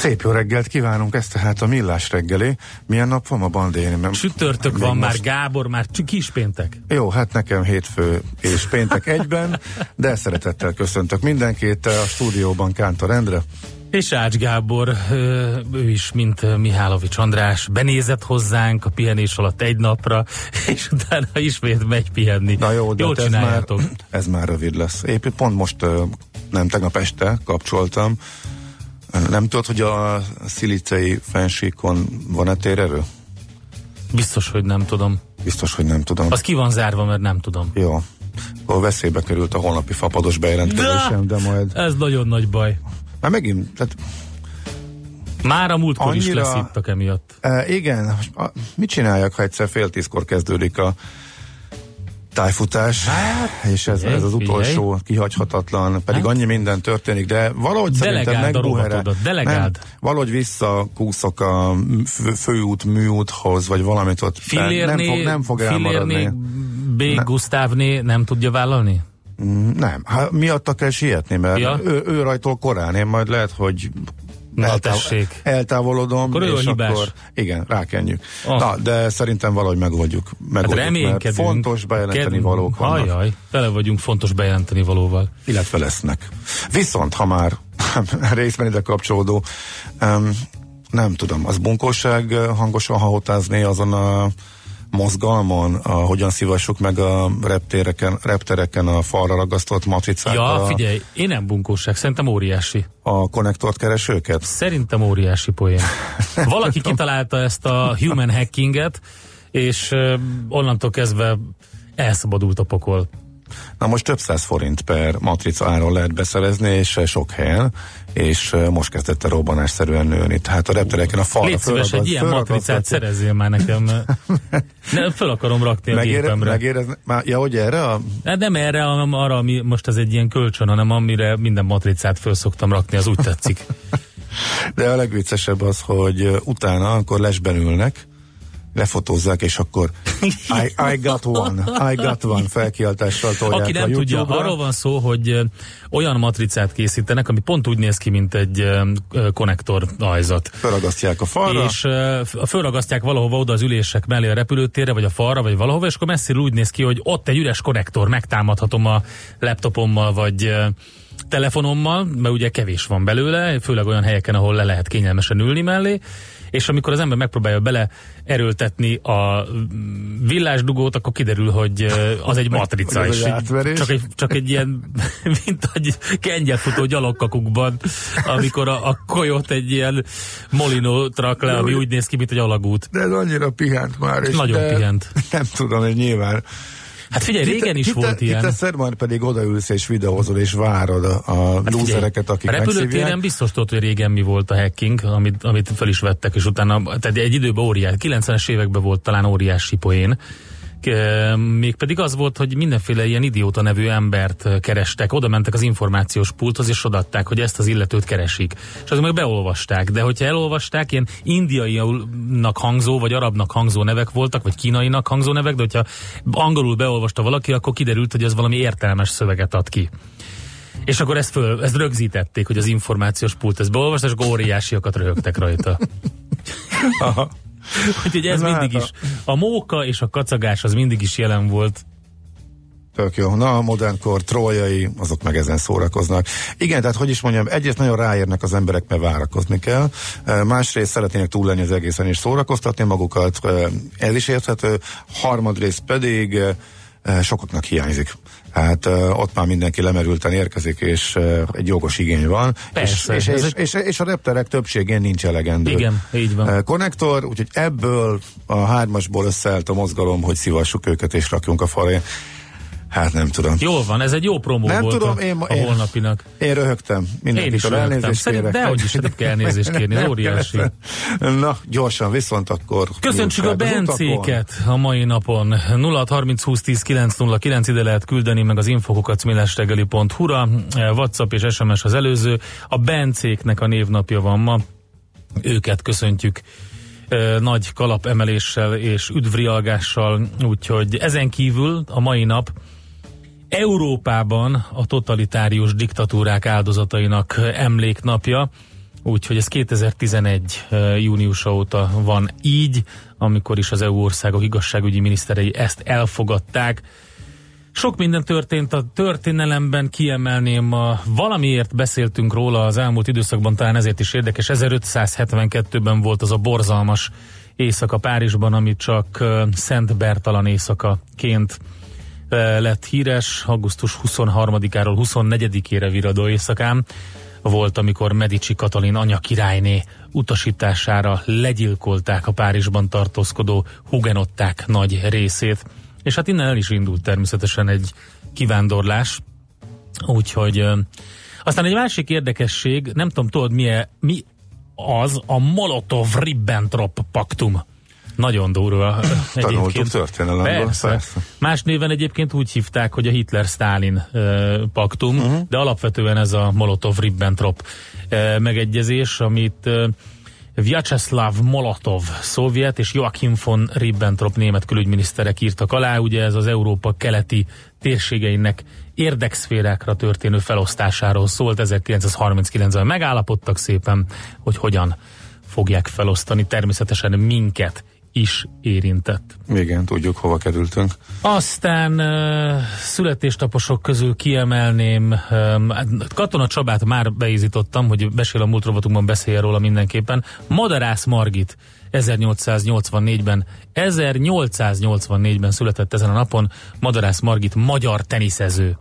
Szép jó reggelt kívánunk, ez tehát a Millás reggeli. Milyen nap van a bandéni? Mert van már, most- Gábor, már csak kispéntek. Jó, hát nekem hétfő és péntek egyben, de szeretettel köszöntök mindenkit a stúdióban Kántor Endre. És Ács Gábor, ő is, mint Mihálovics András, benézett hozzánk a pihenés alatt egy napra, és utána ismét megy pihenni. Na jó, de Jól hát ez már, ez már rövid lesz. Épp pont most, nem tegnap este kapcsoltam. Nem tudod, hogy a szilicei fensíkon van-e térerő? Biztos, hogy nem tudom. Biztos, hogy nem tudom. Az ki van zárva, mert nem tudom. Jó. Akkor veszélybe került a holnapi fapados bejelentkezésem, de majd... Ez nagyon nagy baj. Már megint, tehát Már a múltkor is Annyira- leszittak emiatt. E, igen, a, mit csináljak, ha egyszer fél tízkor kezdődik a tájfutás, és ez, figyelj, ez az figyelj. utolsó kihagyhatatlan, pedig annyi minden történik, de valahogy szerintem Delegáld megbuherál. rovatodat, delegáld. Nem, valahogy visszakúszok a fő, főút, műúthoz, vagy valamit ott. Fillérné, nem fog, nem fog elmaradni. B. Gusztávné nem tudja vállalni? Nem, hát miatta kell sietni, mert ja. ő, ő rajtól korán, én majd lehet, hogy Na, tessék. eltávolodom, Akkor ő a és hibás. akkor igen, rákenjük. Ah. Na, de szerintem valahogy megoldjuk. Hát megoldjuk mert reménykedünk. fontos bejelenteni Ked- valók vannak, Ajaj, tele vagyunk fontos bejelenteni valóval. illetve lesznek. Viszont, ha már részben ide kapcsolódó, um, nem tudom, az bunkóság eh, hangosan hahotázni azon a mozgalmon, a, hogyan szívassuk meg a reptereken, reptereken a falra ragasztott matricákkal Ja, a, figyelj, én nem bunkóság, szerintem óriási. a konnektort keresőket? Szerintem óriási poén. Valaki kitalálta ezt a human hackinget, és onnantól kezdve elszabadult a pokol. Na most több száz forint per matrica áron lehet beszerezni, és eh, sok helyen, és eh, most kezdett el robbanásszerűen nőni. Tehát a reptereken a falra Légy szíves, egy ilyen matricát szerezzél már nekem. Ne, föl akarom rakni a Megére, gépemre. megérez, már, ja, hogy erre a Hát nem erre, hanem arra, ami most ez egy ilyen kölcsön, hanem amire minden matricát föl szoktam rakni, az úgy tetszik. De a legviccesebb az, hogy utána, amikor lesben ülnek, lefotózzák, és akkor I, I got one, I got one felkiáltással tolják Aki a nem tudja, YouTube-ra. arról van szó, hogy olyan matricát készítenek, ami pont úgy néz ki, mint egy konnektor ajzat. Felragasztják a falra, És fölragasztják valahova oda az ülések mellé a repülőtérre, vagy a falra, vagy valahova, és akkor messziről úgy néz ki, hogy ott egy üres konnektor, megtámadhatom a laptopommal, vagy telefonommal, mert ugye kevés van belőle, főleg olyan helyeken, ahol le lehet kényelmesen ülni mellé, és amikor az ember megpróbálja bele erőltetni a mm, villásdugót, akkor kiderül, hogy az egy matrica, és átverés. csak egy, csak egy ilyen, mint egy kengyelfutó gyalogkakukban, amikor a, a kolyot egy ilyen molinó trak le, ami úgy néz ki, mint egy alagút. de ez annyira pihent már. És Nagyon de, pihent. Nem tudom, hogy nyilván. Hát figyelj, régen is Kite- volt ilyen. Kiteszed, majd pedig odaülsz és videózol és várod a, a Hát lúzereket, akik a repülőtéren biztos tudod, hogy régen mi volt a hacking, amit, amit fel is vettek, és utána, tehát egy időben óriás, 90-es években volt talán óriási poén, Mégpedig az volt, hogy mindenféle ilyen idióta nevű embert kerestek, oda mentek az információs pulthoz, és odaadták, hogy ezt az illetőt keresik. És azok meg beolvasták, de hogyha elolvasták, ilyen indiainak hangzó, vagy arabnak hangzó nevek voltak, vagy kínainak hangzó nevek, de hogyha angolul beolvasta valaki, akkor kiderült, hogy ez valami értelmes szöveget ad ki. És akkor ezt, föl, ezt rögzítették, hogy az információs pult ezt beolvast, és óriásiakat röhögtek rajta. Aha. Úgyhogy ez Na, mindig hát is, a móka és a kacagás az mindig is jelen volt. Tök jó. Na, a modernkor trolljai, azok meg ezen szórakoznak. Igen, tehát hogy is mondjam, egyrészt nagyon ráérnek az emberek, mert várakozni kell. Másrészt szeretnének túl lenni az egészen és szórakoztatni magukat. Ez is érthető. Harmadrészt pedig sokaknak hiányzik. Hát ott már mindenki lemerülten érkezik, és egy jogos igény van. Persze, és, és, és, és, és a repterek többségén nincs elegendő. Igen, így van. Konnektor, úgyhogy ebből a hármasból összeállt a mozgalom, hogy szivassuk őket és rakjunk a falé. Hát nem tudom. Jól van, ez egy jó promó Nem volt tudom, a, én a én- holnapinak. Én röhögtem. Én is röhögtem. elnézést Szerint kérek. dehogy is, nem kell elnézést kérni, Nem óriási. Na, gyorsan, viszont akkor... Köszöntsük a. Bencéket a mai napon. 0630 20 10 909 ide lehet küldeni, meg az infokokat millástegeli.hu-ra. WhatsApp és SMS az előző. A Bencéknek a névnapja van ma. Őket köszöntjük ö, nagy kalapemeléssel és üdvrialgással, úgyhogy ezen kívül a mai nap Európában a totalitárius diktatúrák áldozatainak emléknapja, úgyhogy ez 2011 eh, júniusa óta van így, amikor is az EU országok igazságügyi miniszterei ezt elfogadták. Sok minden történt a történelemben, kiemelném, a, valamiért beszéltünk róla az elmúlt időszakban, talán ezért is érdekes, 1572-ben volt az a borzalmas éjszaka Párizsban, ami csak Szent Bertalan éjszakaként lett híres, augusztus 23-áról 24-ére viradó éjszakán volt, amikor Medici Katalin anya királyné utasítására legyilkolták a Párizsban tartózkodó hugenották nagy részét. És hát innen el is indult természetesen egy kivándorlás, úgyhogy ö, aztán egy másik érdekesség, nem tudom, tudod mi, mi az a Molotov-Ribbentrop paktum. Nagyon durva. Tanultuk történelemből, Persze. persze. Más néven egyébként úgy hívták, hogy a Hitler-Stalin uh, paktum, uh-huh. de alapvetően ez a Molotov-Ribbentrop uh, megegyezés, amit uh, Vyacheslav Molotov szovjet és Joachim von Ribbentrop német külügyminiszterek írtak alá. Ugye ez az Európa keleti térségeinek érdekszférákra történő felosztásáról szólt. 1939-ben megállapodtak szépen, hogy hogyan fogják felosztani. Természetesen minket is érintett. Igen, tudjuk, hova kerültünk. Aztán születéstaposok közül kiemelném, um, Katona Csabát már beízítottam, hogy besél a múlt rovatunkban beszélje róla mindenképpen. Madarász Margit 1884-ben, 1884-ben született ezen a napon Madarász Margit magyar teniszező.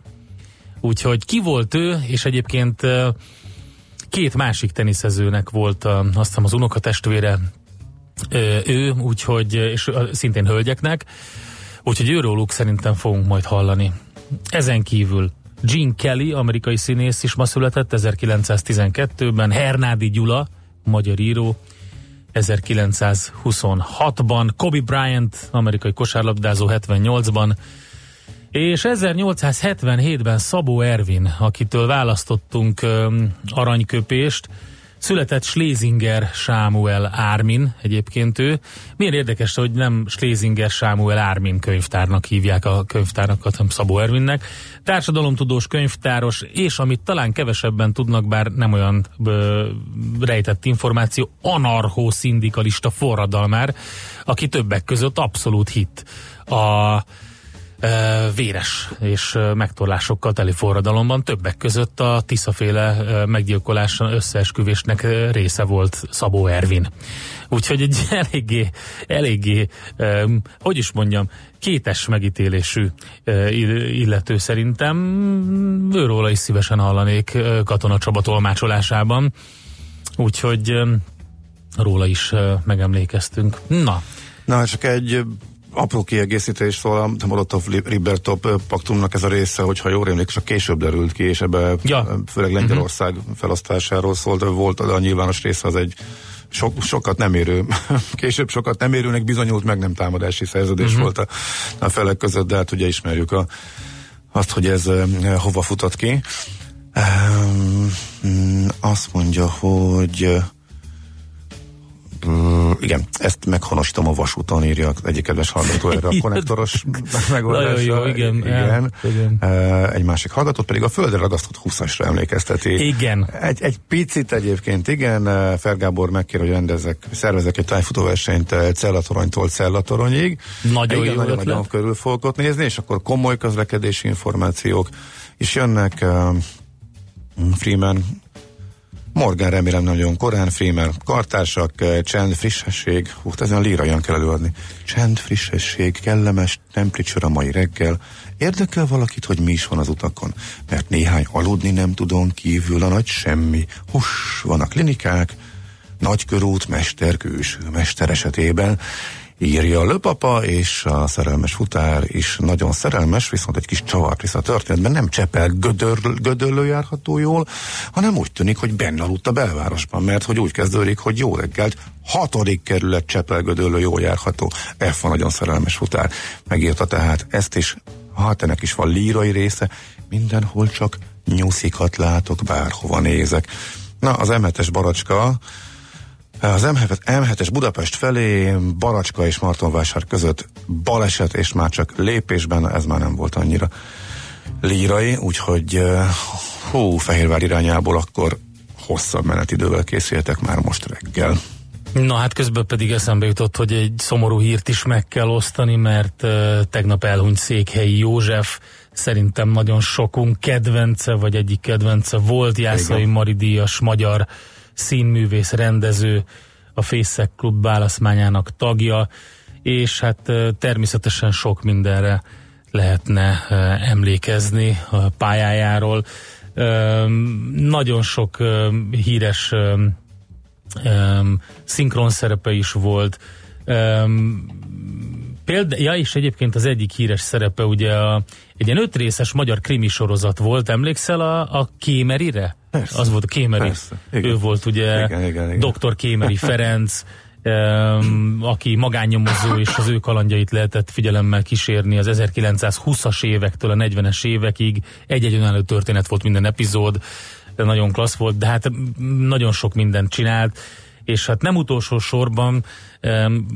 Úgyhogy ki volt ő, és egyébként két másik teniszezőnek volt azt hiszem az unokatestvére ő, úgyhogy, és szintén hölgyeknek, úgyhogy őróluk szerintem fogunk majd hallani. Ezen kívül Gene Kelly, amerikai színész is ma született 1912-ben, Hernádi Gyula, magyar író, 1926-ban, Kobe Bryant, amerikai kosárlabdázó 78-ban, és 1877-ben Szabó Ervin, akitől választottunk öm, aranyköpést, Született Schlesinger Sámuel Ármin, egyébként ő. Milyen érdekes, hogy nem Schlesinger Sámuel Ármin könyvtárnak hívják a könyvtárnakat, hanem Szabó Ervinnek. Társadalomtudós könyvtáros, és amit talán kevesebben tudnak, bár nem olyan ö, rejtett információ, anarcho-szindikalista forradalmár, aki többek között abszolút hit a véres és megtorlásokkal teli forradalomban. Többek között a Tiszaféle ö, meggyilkolása összeesküvésnek része volt Szabó Ervin. Úgyhogy egy eléggé, eléggé, hogy is mondjam, kétes megítélésű illető szerintem. Őróla is szívesen hallanék Katona Csaba tolmácsolásában. Úgyhogy róla is megemlékeztünk. Na, Na, csak egy apró kiegészítés, szóval a Molotov-Ribbentrop paktumnak ez a része, hogyha jól emlékszem, csak később derült ki, és ebbe Ja. főleg Lengyelország felosztásáról szólt, volt a nyilvános része, az egy sok, sokat nem érő, később sokat nem érőnek bizonyult, meg nem támadási szerződés uh-huh. volt a, a felek között, de hát ugye ismerjük a, azt, hogy ez ö, hova futott ki. Um, azt mondja, hogy ö, igen, ezt meghonosítom a vasúton, írja egyik kedves hallgató erre a konnektoros megoldásra. Nagyon jó, igen. igen. Igen. Egy másik hallgatót pedig a földre ragasztott 20-asra emlékezteti. Igen. Egy, egy picit egyébként, igen. Fergábor megkér, hogy rendezek, szervezek egy tájfutóversenyt Cellatoronytól Cellatoronyig. Nagyon igen, jó nagyon, nagyon körül fogok ott nézni, és akkor komoly közlekedési információk is jönnek. Freeman Morgan remélem nagyon korán, Freeman kartársak, eh, csend, frissesség, hú, ezen a líraján kell előadni. Csend, frissesség, kellemes temperature a mai reggel. Érdekel valakit, hogy mi is van az utakon? Mert néhány aludni nem tudom kívül a nagy semmi. Hus, van a klinikák, nagykörút, mester, külső mester esetében. Írja löpapa, és a szerelmes futár is nagyon szerelmes, viszont egy kis csavart visz a történetben, nem csepel gödör, gödöllő járható jól, hanem úgy tűnik, hogy benne aludt a belvárosban, mert hogy úgy kezdődik, hogy jó reggelt, hatodik kerület csepel gödöllő jól járható. F van nagyon szerelmes futár. Megírta tehát ezt is, hát ennek is van lírai része, mindenhol csak nyuszikat látok, bárhova nézek. Na, az M7-es baracska, az M7, M7-es Budapest felé, Baracska és Martonvásár között baleset, és már csak lépésben, ez már nem volt annyira lírai, úgyhogy hú, Fehérvár irányából akkor hosszabb menetidővel készültek már most reggel. Na hát közben pedig eszembe jutott, hogy egy szomorú hírt is meg kell osztani, mert uh, tegnap elhunyt Székhelyi József, szerintem nagyon sokunk kedvence, vagy egyik kedvence volt Jászai. Mari díjas magyar színművész, rendező, a Fészek Klub választmányának tagja, és hát természetesen sok mindenre lehetne emlékezni a pályájáról. Nagyon sok híres szinkron szerepe is volt. Példa, ja, és egyébként az egyik híres szerepe ugye a, egy ilyen öt részes magyar krimi sorozat volt, emlékszel a, a Kémerire? Persze. Az volt a Kémeri. Persze, igen. Ő volt ugye Igen, igen, igen. Dr. Kémeri Ferenc, aki magánnyomozó, és az ő kalandjait lehetett figyelemmel kísérni az 1920-as évektől a 40-es évekig. Egy-egy önálló történet volt minden epizód, de nagyon klassz volt, de hát nagyon sok mindent csinált, és hát nem utolsó sorban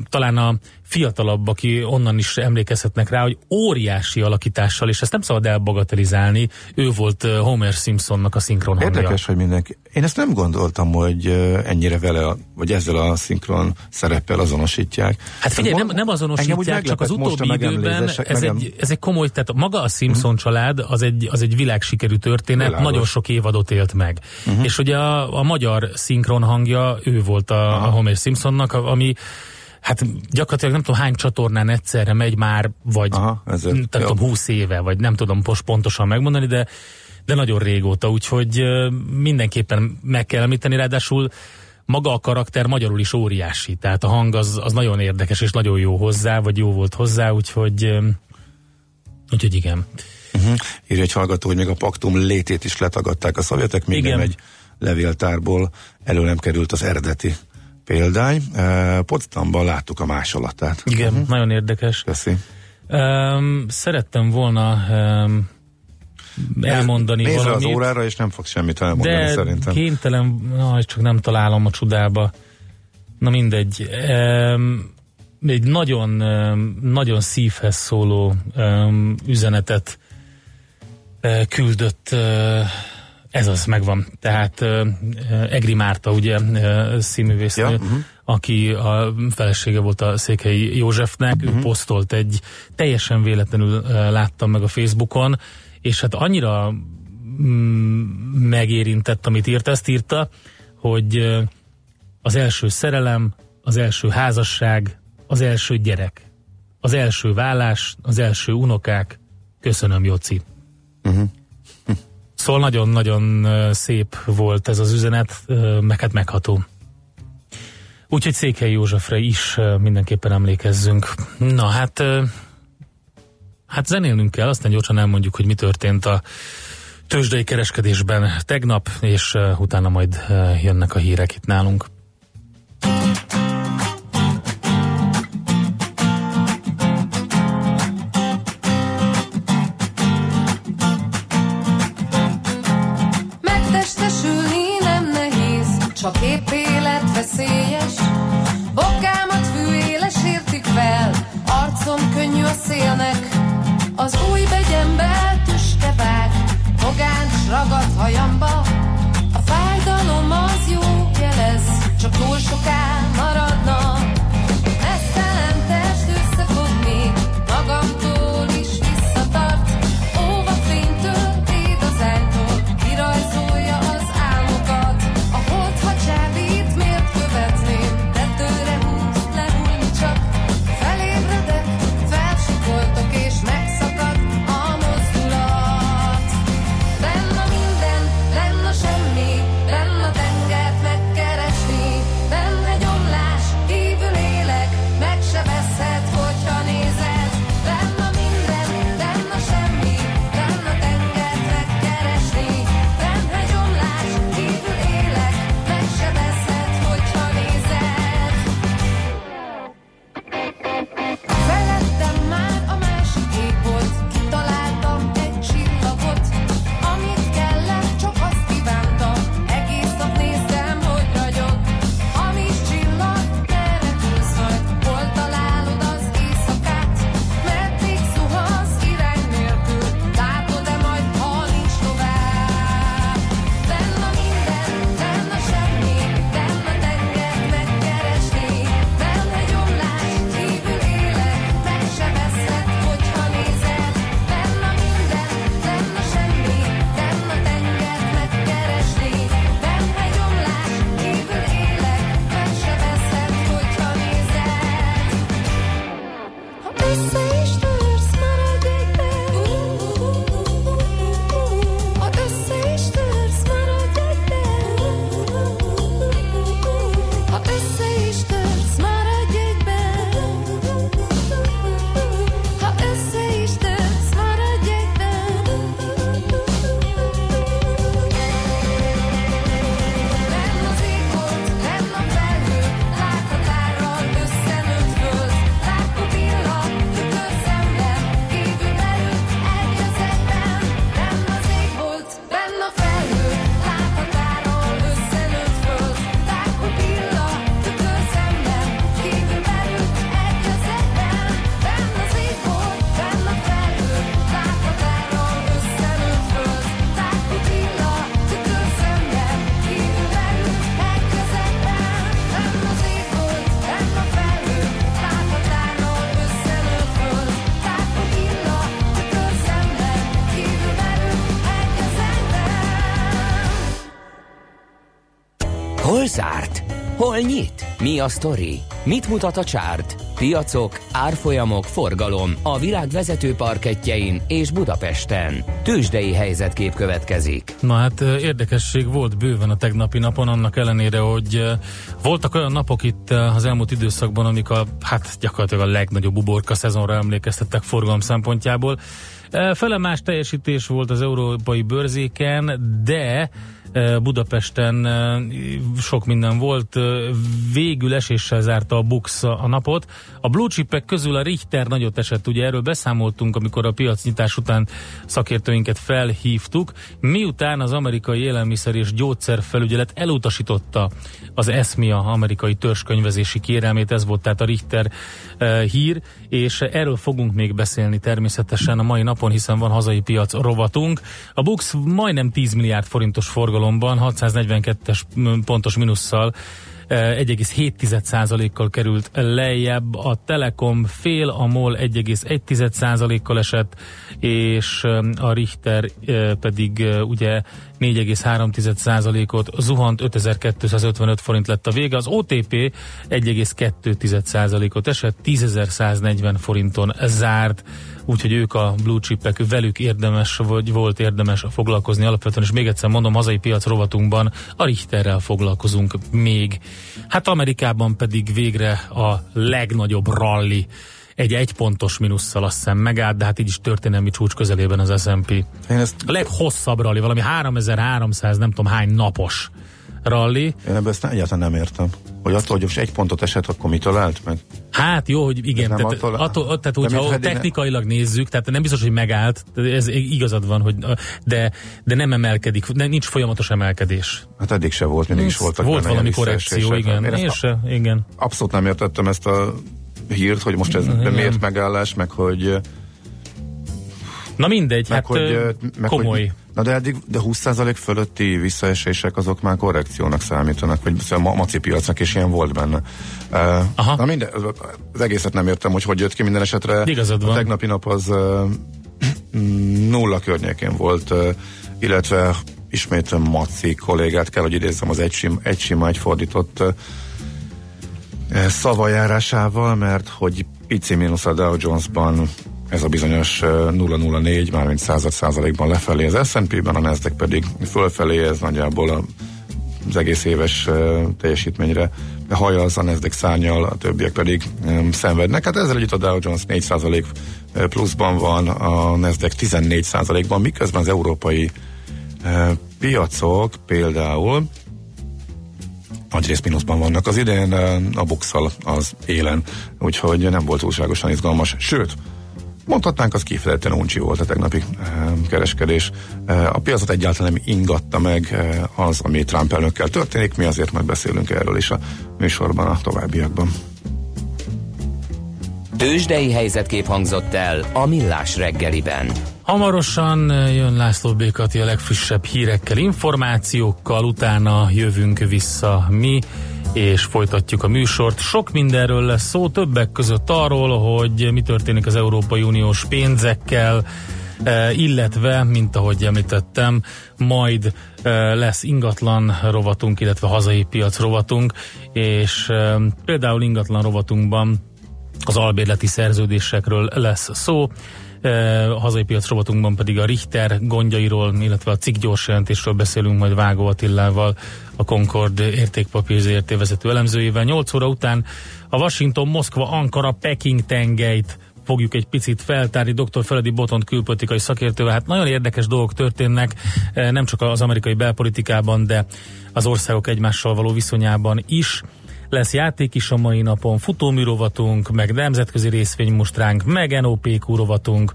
talán a fiatalabb, aki onnan is emlékezhetnek rá, hogy óriási alakítással, és ezt nem szabad elbagatelizálni, ő volt uh, Homer Simpsonnak a szinkron hangja. Érdekes, hogy mindenki. Én ezt nem gondoltam, hogy eh, ennyire vele, vagy ezzel a szinkron szereppel azonosítják. Hát figyelj, nem, nem azonosítják, csak az utóbbi időben ez megem- egy, ez egy komoly, tehát maga a Simpson család az egy, az egy világsikerű történet, Világos. nagyon sok évadot élt meg. És ugye a, a magyar szinkron hangja, ő volt a, a Homer Simpsonnak, ami hát gyakorlatilag nem tudom hány csatornán egyszerre megy már, vagy Aha, ezért nem tudom. 20 éve, vagy nem tudom most pontosan megmondani, de de nagyon régóta, úgyhogy mindenképpen meg kell említeni, ráadásul maga a karakter magyarul is óriási, tehát a hang az, az nagyon érdekes és nagyon jó hozzá, vagy jó volt hozzá, úgyhogy úgyhogy igen. Uh-huh. Írja egy hallgató, hogy még a paktum létét is letagadták a szovjetek, még Igen. nem egy levéltárból elő nem került az eredeti példány. Potsdamban láttuk a másolatát. Igen, uh-huh. nagyon érdekes. Köszi. Um, szerettem volna um, elmondani Nézd valamit. az órára, és nem fogsz semmit elmondani De szerintem. kénytelen, na, csak nem találom a csodába. Na mindegy. Um, egy nagyon, um, nagyon szívhez szóló um, üzenetet uh, küldött, uh, ez az, megvan. Tehát uh, Egri Márta, ugye, uh, színművésznő, Ja, mhm. uh-huh. aki a felesége volt a Székhelyi Józsefnek, uh-huh. ő posztolt egy, teljesen véletlenül uh, láttam meg a Facebookon, és hát annyira mm, megérintett, amit írt, ezt írta, hogy ö, az első szerelem, az első házasság, az első gyerek, az első vállás, az első unokák, köszönöm, Joci. Uh-huh. Szóval nagyon-nagyon szép volt ez az üzenet, meg hát megható. Úgyhogy Székely Józsefre is mindenképpen emlékezzünk. Na hát, hát zenélnünk kell, aztán gyorsan elmondjuk, hogy mi történt a tőzsdei kereskedésben tegnap, és utána majd jönnek a hírek itt nálunk. Az új begyembe tüske vág, fogánt ragad hajamba, Hol zárt? Hol nyit? Mi a sztori? Mit mutat a csárt? Piacok, árfolyamok, forgalom a világ vezető parketjein és Budapesten. Tősdei helyzetkép következik. Na hát érdekesség volt bőven a tegnapi napon, annak ellenére, hogy voltak olyan napok itt az elmúlt időszakban, amik a, hát gyakorlatilag a legnagyobb uborka szezonra emlékeztettek forgalom szempontjából. Fele más teljesítés volt az európai bőrzéken, de Budapesten sok minden volt. Végül eséssel zárta a Bux a napot. A blue chipek közül a Richter nagyot esett, ugye erről beszámoltunk, amikor a piacnyitás után szakértőinket felhívtuk, miután az amerikai élelmiszer és gyógyszerfelügyelet elutasította az ESMIA amerikai törzskönyvezési kérelmét, ez volt tehát a Richter hír, és erről fogunk még beszélni természetesen a mai napon, hiszen van hazai piac rovatunk. A Bux majdnem 10 milliárd forintos forgalomban, 642-es pontos minusszal 1,7%-kal került lejjebb, a Telekom fél, a MOL 1,1%-kal esett, és a Richter pedig ugye 4,3%-ot zuhant, 5255 forint lett a vége, az OTP 1,2%-ot esett, 10.140 forinton zárt, úgyhogy ők a blue chipek, velük érdemes, vagy volt érdemes foglalkozni alapvetően, és még egyszer mondom, hazai piac rovatunkban a Richterrel foglalkozunk még. Hát Amerikában pedig végre a legnagyobb rally egy egypontos minusszal azt hiszem megállt, de hát így is történelmi csúcs közelében az S&P. Ezt, A leghosszabb rally, valami 3300 nem tudom hány napos rally. én ebben ezt egyáltalán nem értem. Hogy attól, hogy most egy pontot esett, akkor mit talált meg? Hát jó, hogy igen, tehát, attól- attól, tehát De hogyha mit eddig ne- technikailag nézzük, tehát nem biztos, hogy megállt, ez igazad van, hogy de, de nem emelkedik, nem, nincs folyamatos emelkedés. Hát eddig se volt, mindig is voltak Volt valami korrekció, igen. Én Én se, igen. abszolút nem értettem ezt a hírt, hogy most ez Igen. miért megállás, meg hogy Na mindegy, Meg hát hogy, meg komoly. Hogy, na de eddig de 20% fölötti visszaesések azok már korrekciónak számítanak, vagy szóval a maci piacnak is ilyen volt benne. Aha. Na minden, az egészet nem értem, hogy hogy jött ki minden esetre. Igazad a van. tegnapi nap az nulla környékén volt, illetve ismét Maci kollégát kell, hogy idézzem az egy, sim, egy sima, egy fordított szavajárásával, mert hogy pici mínusz a Dow Jones-ban ez a bizonyos uh, 004, mármint század százalékban lefelé az S&P-ben, a Nasdaq pedig fölfelé, ez nagyjából a, az egész éves teljesítményre hajaz, a Nasdaq szárnyal, a többiek pedig szenvednek. Hát ezzel együtt a Dow Jones 4 százalék pluszban van, a Nasdaq 14 százalékban, miközben az európai piacok például nagyrészt mínuszban vannak. Az idén uh, a bukszal az élen, úgyhogy nem volt túlságosan izgalmas. Sőt, mondhatnánk, az kifejezetten uncsi volt a tegnapi uh, kereskedés. Uh, a piacot egyáltalán nem ingatta meg az, ami Trump elnökkel történik, mi azért majd beszélünk erről is a műsorban a továbbiakban. Tőzsdei helyzetkép hangzott el a Millás reggeliben. Hamarosan jön László Békati a legfrissebb hírekkel, információkkal, utána jövünk vissza mi, és folytatjuk a műsort. Sok mindenről lesz szó, többek között arról, hogy mi történik az Európai Uniós pénzekkel, illetve, mint ahogy említettem, majd lesz ingatlan rovatunk, illetve hazai piac rovatunk, és például ingatlan rovatunkban az albérleti szerződésekről lesz szó. A hazai piac rovatunkban pedig a Richter gondjairól, illetve a cikk gyors jelentésről beszélünk majd Vágó Attilával, a Concord értékpapír ZRT vezető elemzőjével. 8 óra után a Washington, Moszkva, Ankara, Peking tengelyt fogjuk egy picit feltárni dr. Feledi Botont külpolitikai szakértővel. Hát nagyon érdekes dolgok történnek, nem csak az amerikai belpolitikában, de az országok egymással való viszonyában is lesz játék is a mai napon, futóműrovatunk, meg nemzetközi részvénymustránk, meg NOPQ rovatunk,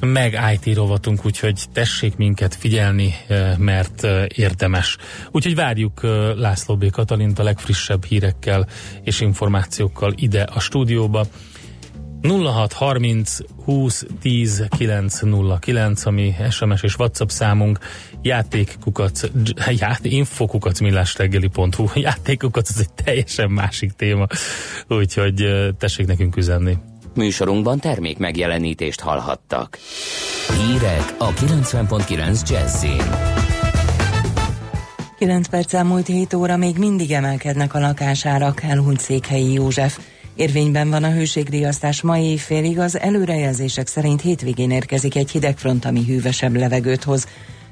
meg IT rovatunk, úgyhogy tessék minket figyelni, mert érdemes. Úgyhogy várjuk László B. Katalint a legfrissebb hírekkel és információkkal ide a stúdióba. 0630 20 10 909, ami SMS és WhatsApp számunk, játékkukac, ját, infokukac millásreggeli.hu, játékkukac az egy teljesen másik téma, úgyhogy tessék nekünk üzenni. Műsorunkban termék megjelenítést hallhattak. Hírek a 90.9 Jazzin. 9 perc elmúlt 7 óra még mindig emelkednek a lakásárak, elhunyt Székhelyi József. Érvényben van a hőségriasztás mai évfélig, az előrejelzések szerint hétvégén érkezik egy hidegfront, ami hűvösebb levegőt hoz.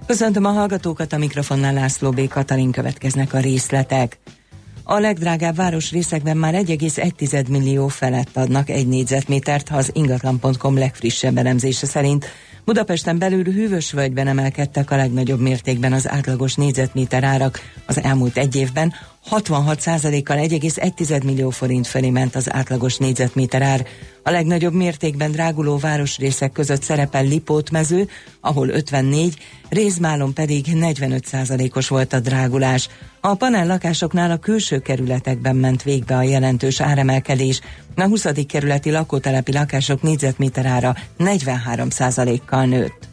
Köszöntöm a hallgatókat, a mikrofonnál László B. Katalin következnek a részletek. A legdrágább városrészekben már 1,1 millió felett adnak egy négyzetmétert, ha az ingatlan.com legfrissebb elemzése szerint. Budapesten belül hűvös völgyben emelkedtek a legnagyobb mértékben az átlagos négyzetméter árak. Az elmúlt egy évben 66%-kal 1,1 millió forint felé ment az átlagos négyzetméter ár. A legnagyobb mértékben dráguló városrészek között szerepel Lipótmező, ahol 54, Rézmálon pedig 45%-os volt a drágulás. A panel lakásoknál a külső kerületekben ment végbe a jelentős áremelkedés. A 20. kerületi lakótelepi lakások négyzetméter ára 43%-kal nőtt.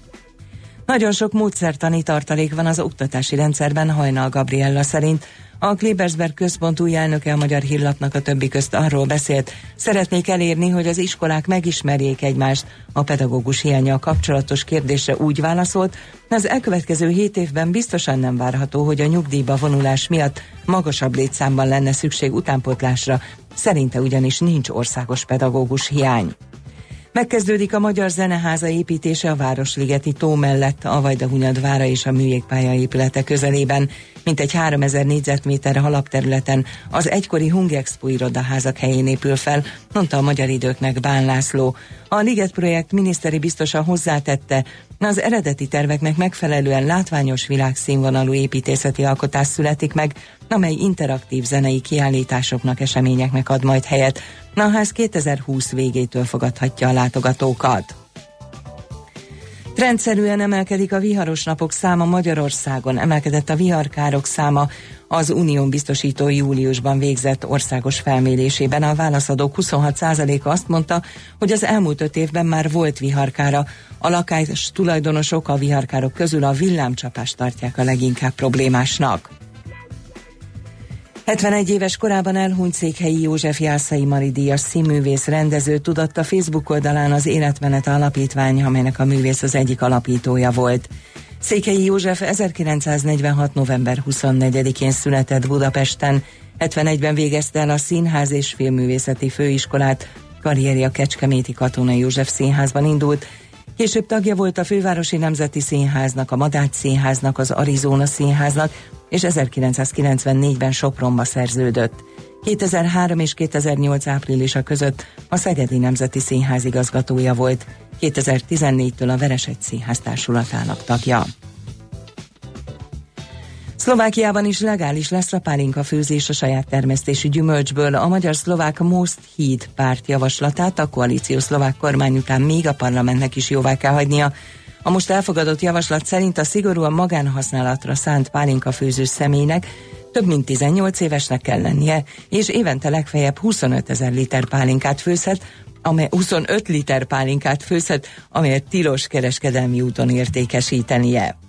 Nagyon sok módszertani tartalék van az oktatási rendszerben, Hajnal Gabriella szerint. A Klebersberg központ új elnöke a Magyar Hírlapnak a többi közt arról beszélt, szeretnék elérni, hogy az iskolák megismerjék egymást. A pedagógus hiánya kapcsolatos kérdésre úgy válaszolt, az elkövetkező hét évben biztosan nem várható, hogy a nyugdíjba vonulás miatt magasabb létszámban lenne szükség utánpótlásra, szerinte ugyanis nincs országos pedagógus hiány. Megkezdődik a Magyar Zeneháza építése a Városligeti tó mellett, a Vajdahunyad vára és a műjégpálya épülete közelében, mint egy 3000 négyzetméter alapterületen az egykori Hungexpo irodaházak helyén épül fel, mondta a Magyar Időknek Bán László. A Liget projekt miniszteri biztosan hozzátette, az eredeti terveknek megfelelően látványos világszínvonalú építészeti alkotás születik meg, amely interaktív zenei kiállításoknak, eseményeknek ad majd helyet. A ház 2020 végétől fogadhatja a látogatókat. Rendszerűen emelkedik a viharos napok száma Magyarországon, emelkedett a viharkárok száma az Unión biztosító júliusban végzett országos felmérésében. A válaszadók 26%-a azt mondta, hogy az elmúlt öt évben már volt viharkára. A lakás tulajdonosok a viharkárok közül a villámcsapást tartják a leginkább problémásnak. 71 éves korában elhunyt székhelyi József Jászai Mari díjas színművész rendező tudatta Facebook oldalán az Életmenet Alapítvány, amelynek a művész az egyik alapítója volt. Székhelyi József 1946. november 24-én született Budapesten, 71-ben végezte el a Színház és Filmművészeti Főiskolát, karrierje a Kecskeméti Katonai József Színházban indult, Később tagja volt a Fővárosi Nemzeti Színháznak, a Madács Színháznak, az Arizona Színháznak, és 1994-ben Sopronba szerződött. 2003 és 2008 áprilisa között a Szegedi Nemzeti Színház igazgatója volt, 2014-től a Veresegy Színház társulatának tagja. Szlovákiában is legális lesz a pálinka főzés a saját termesztési gyümölcsből. A magyar-szlovák Most Híd párt javaslatát a koalíció szlovák kormány után még a parlamentnek is jóvá kell hagynia. A most elfogadott javaslat szerint a szigorúan magánhasználatra szánt pálinka főző személynek több mint 18 évesnek kell lennie, és évente legfeljebb 25 ezer liter pálinkát főzhet, amely 25 liter pálinkát főzhet, amelyet tilos kereskedelmi úton értékesítenie.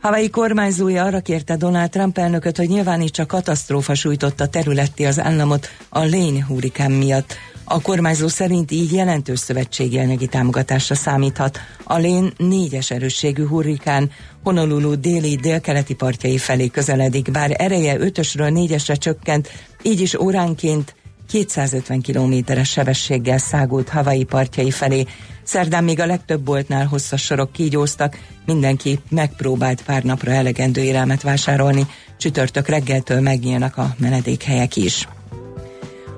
Hawaii kormányzója arra kérte Donald Trump elnököt, hogy nyilvánítsa katasztrófa sújtotta területti az államot a Lane hurikán miatt. A kormányzó szerint így jelentős szövetségi anyagi támogatásra számíthat. A Lane négyes erősségű hurrikán Honolulu déli délkeleti partjai felé közeledik, bár ereje ötösről négyesre csökkent, így is óránként 250 kilométeres sebességgel szágult Hawaii partjai felé. Szerdán még a legtöbb boltnál hosszas sorok kígyóztak, mindenki megpróbált pár napra elegendő élelmet vásárolni, csütörtök reggeltől megnyílnak a menedékhelyek is.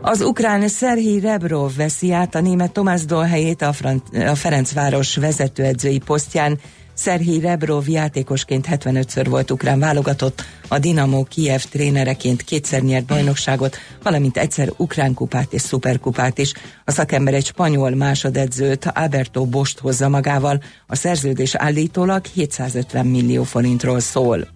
Az ukrán Szerhi Rebrov veszi át a német Tomás Doll helyét a, Frant- a Ferencváros vezetőedzői posztján, Szerhi Rebrov játékosként 75-ször volt ukrán válogatott, a Dinamo Kiev trénereként kétszer nyert bajnokságot, valamint egyszer ukrán kupát és szuperkupát is. A szakember egy spanyol másodedzőt, Alberto Bost hozza magával, a szerződés állítólag 750 millió forintról szól.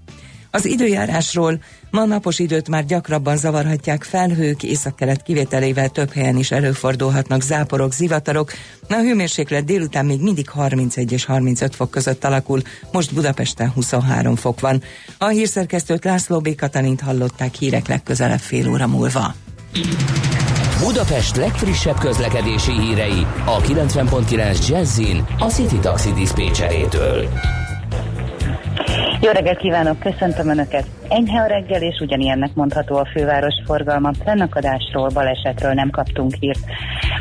Az időjárásról ma napos időt már gyakrabban zavarhatják felhők, északkelet kivételével több helyen is előfordulhatnak záporok, zivatarok. A hőmérséklet délután még mindig 31 és 35 fok között alakul, most Budapesten 23 fok van. A hírszerkesztőt László B. Katalint hallották hírek legközelebb fél óra múlva. Budapest legfrissebb közlekedési hírei a 90.9 Jazzin a City Taxi Dispécsejétől. Jó reggelt kívánok, köszöntöm Önöket! Enyhe a reggel, és ugyanilyennek mondható a főváros forgalma. Fennakadásról, balesetről nem kaptunk hírt.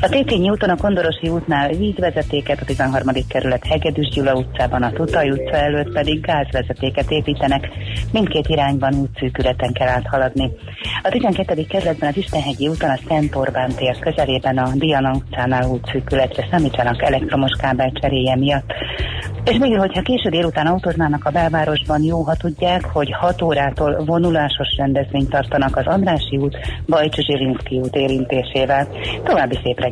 A Tétényi úton a Kondorosi útnál vízvezetéket, a 13. kerület Hegedűs Gyula utcában, a Tutaj utca előtt pedig gázvezetéket építenek. Mindkét irányban útszűkületen kell áthaladni. A 12. kerületben az Istenhegyi úton a Szent Orbán tér közelében a Diana utcánál útszűkületre számítsanak elektromos kábel cseréje miatt. És még, hogyha késő délután autóznának a belvárosban, jó, ha tudják, hogy 6 órától vonulásos rendezvényt tartanak az Andrási út, Bajcs Zsilinszki út érintésével. További szép reggelt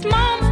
promised mama.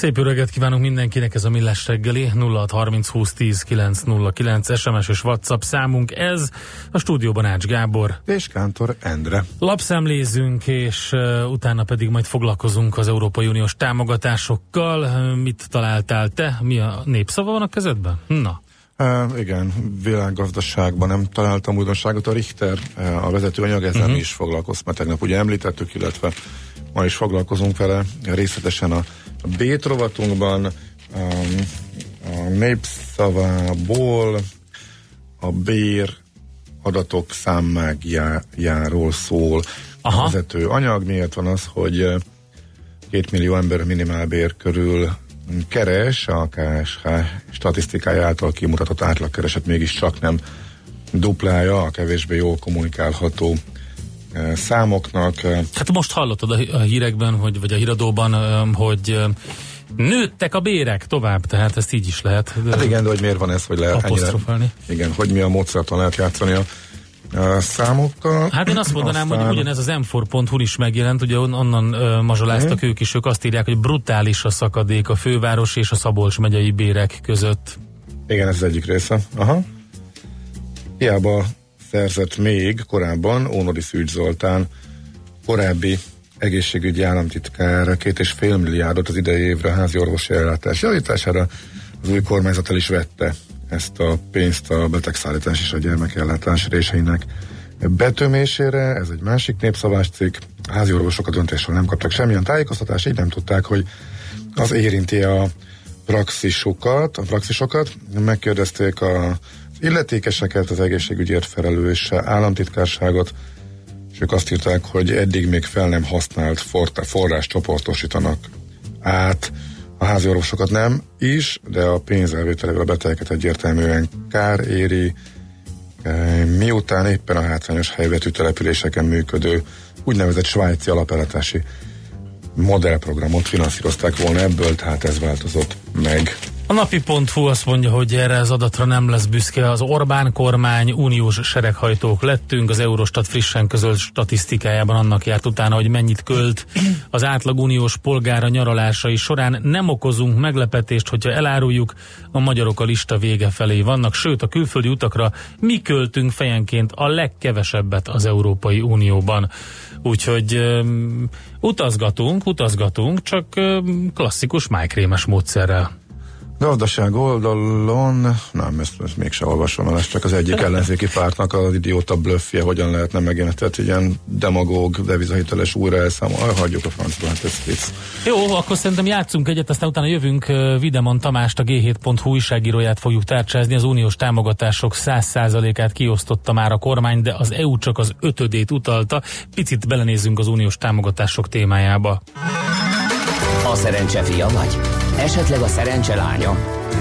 Szép jó reggelt kívánunk mindenkinek, ez a Millás reggeli 0630 20 10 909 SMS és WhatsApp számunk. Ez a stúdióban Ács Gábor. És Kántor Endre. Lapszemlézünk, és uh, utána pedig majd foglalkozunk az Európai Uniós támogatásokkal. Uh, mit találtál te? Mi a népszava van a kezedben? Na. Uh, igen, világgazdaságban nem találtam újdonságot. A Richter, uh, a vezető anyag ezzel uh-huh. mi is foglalkozt, mert tegnap ugye említettük, illetve ma is foglalkozunk vele részletesen a B rovatunkban, um, a népszavából a bér adatok számmágjáról szól Aha. a vezető anyag. Miért van az, hogy uh, két millió ember minimálbér körül keres, a KSH statisztikája által kimutatott átlagkereset mégiscsak nem duplája a kevésbé jól kommunikálható eh, számoknak. Hát most hallottad a, hírekben, hogy, vagy a híradóban, hogy nőttek a bérek tovább, tehát ezt így is lehet Hát igen, de hogy miért van ez, hogy lehet ennyire, apostrofálni. igen, hogy mi a módszertan lehet játszani a, számokkal. Hát én azt mondanám, Aztán- hogy ugyanez az m4.hu is megjelent, ugye on- onnan uh, mazsoláztak Mhm. ők is, ők azt írják, hogy brutális a szakadék a főváros és a Szabolcs megyei bérek között. Igen, ez az egyik része. Aha. Hiába szerzett még korábban Ónodi Szűcs Zoltán korábbi egészségügyi államtitkár két és fél milliárdot az idei évre házi orvosi ellátás javítására. Az új kormányzat el is vette ezt a pénzt a betegszállítás és a gyermekellátás réseinek betömésére. Ez egy másik népszavás cikk. A házi orvosok a döntésről nem kaptak semmilyen tájékoztatást, így nem tudták, hogy az érinti a praxisokat, a praxisokat. Megkérdezték a illetékeseket, az egészségügyért felelős államtitkárságot, és ők azt írták, hogy eddig még fel nem használt for- forrás csoportosítanak át, a házi orvosokat nem is, de a pénzelvételével a betegeket egyértelműen kár éri, E, miután éppen a hátrányos helyvetű településeken működő úgynevezett svájci alapellátási modellprogramot finanszírozták volna ebből, tehát ez változott meg. A napi.hu azt mondja, hogy erre az adatra nem lesz büszke. Az Orbán kormány uniós sereghajtók lettünk. Az Eurostat frissen közölt statisztikájában annak járt utána, hogy mennyit költ az átlag uniós polgára nyaralásai során. Nem okozunk meglepetést, hogyha eláruljuk, a magyarok a lista vége felé vannak, sőt a külföldi utakra mi költünk fejenként a legkevesebbet az Európai Unióban. Úgyhogy um, utazgatunk, utazgatunk, csak um, klasszikus májkrémes módszerrel. Gazdaság oldalon, nem, ezt, ezt mégse olvasom el, ez csak az egyik ellenzéki pártnak az idióta blöffje, hogyan lehetne megint, tehát ilyen demagóg, devizahiteles újra elszámol, hagyjuk a francba, hát ez vicc. Jó, akkor szerintem játszunk egyet, aztán utána jövünk ö, Videmon Tamást, a G7.hu újságíróját fogjuk tárcsázni. Az uniós támogatások 100%-át kiosztotta már a kormány, de az EU csak az ötödét utalta. Picit belenézzünk az uniós támogatások témájába. A szerencse fia vagy? Esetleg a szerencse lánya?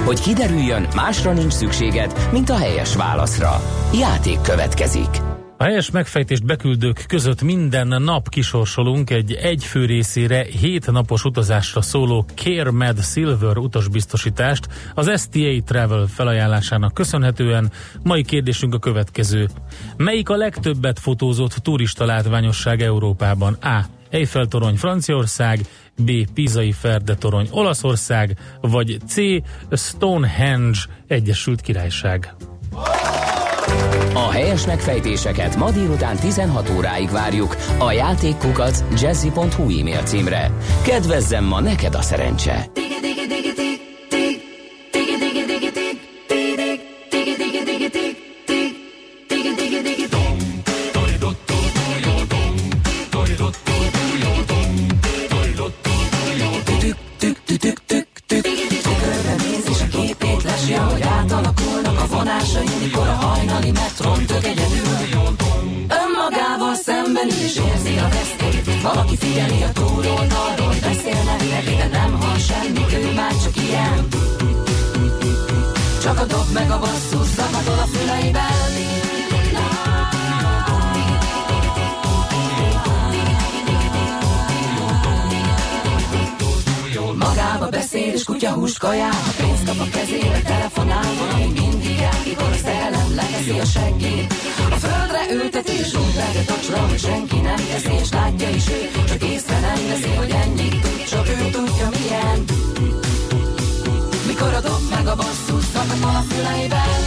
Hogy kiderüljön, másra nincs szükséged, mint a helyes válaszra. Játék következik. A helyes megfejtést beküldők között minden nap kisorsolunk egy egyfő részére hét napos utazásra szóló CareMed Silver utasbiztosítást az STA Travel felajánlásának köszönhetően. Mai kérdésünk a következő. Melyik a legtöbbet fotózott turista látványosság Európában? A. Eiffel-torony Franciaország, B. Pizai Ferde torony Olaszország, vagy C. Stonehenge Egyesült Királyság. A helyes megfejtéseket ma délután 16 óráig várjuk a játékkukac jazzy.hu e-mail címre. Kedvezzem ma neked a szerencse! Önmagával szemben is érzi a vesztét Valaki figyeli a túloldalról Beszélnek neki, de nem hall semmit Ő már csak ilyen. Csak a dob meg a basszus Zakatol a füleiben Magába beszél és kutya húst kajál Ha pénzt kap a kezébe, telefonál Valami mindig elkikor a szerelem Leteszi a seggét A földre ülteti és úgy lehet a csra Hogy senki nem teszi és látja is ő Csak észre nem veszi, hogy ennyit tud Csak ő tudja milyen Mikor a dob meg a basszus Zakatol a füleiben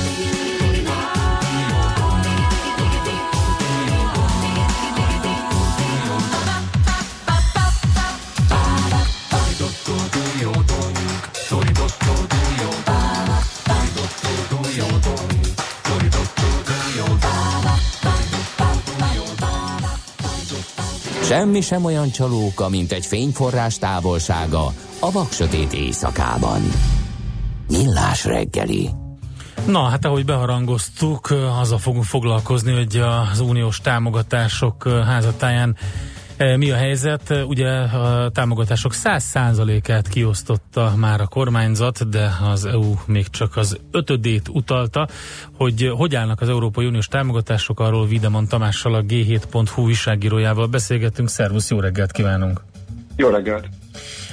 Semmi sem olyan csalóka, mint egy fényforrás távolsága a vaksötét éjszakában. Millás reggeli. Na, hát ahogy beharangoztuk, azzal fogunk foglalkozni, hogy az uniós támogatások házatáján mi a helyzet? Ugye a támogatások 100%-át kiosztotta már a kormányzat, de az EU még csak az ötödét utalta, hogy hogy állnak az Európai Uniós támogatások, arról Videman Tamással a G7.hu újságírójával beszélgettünk. Szervusz, jó reggelt kívánunk! Jó reggelt!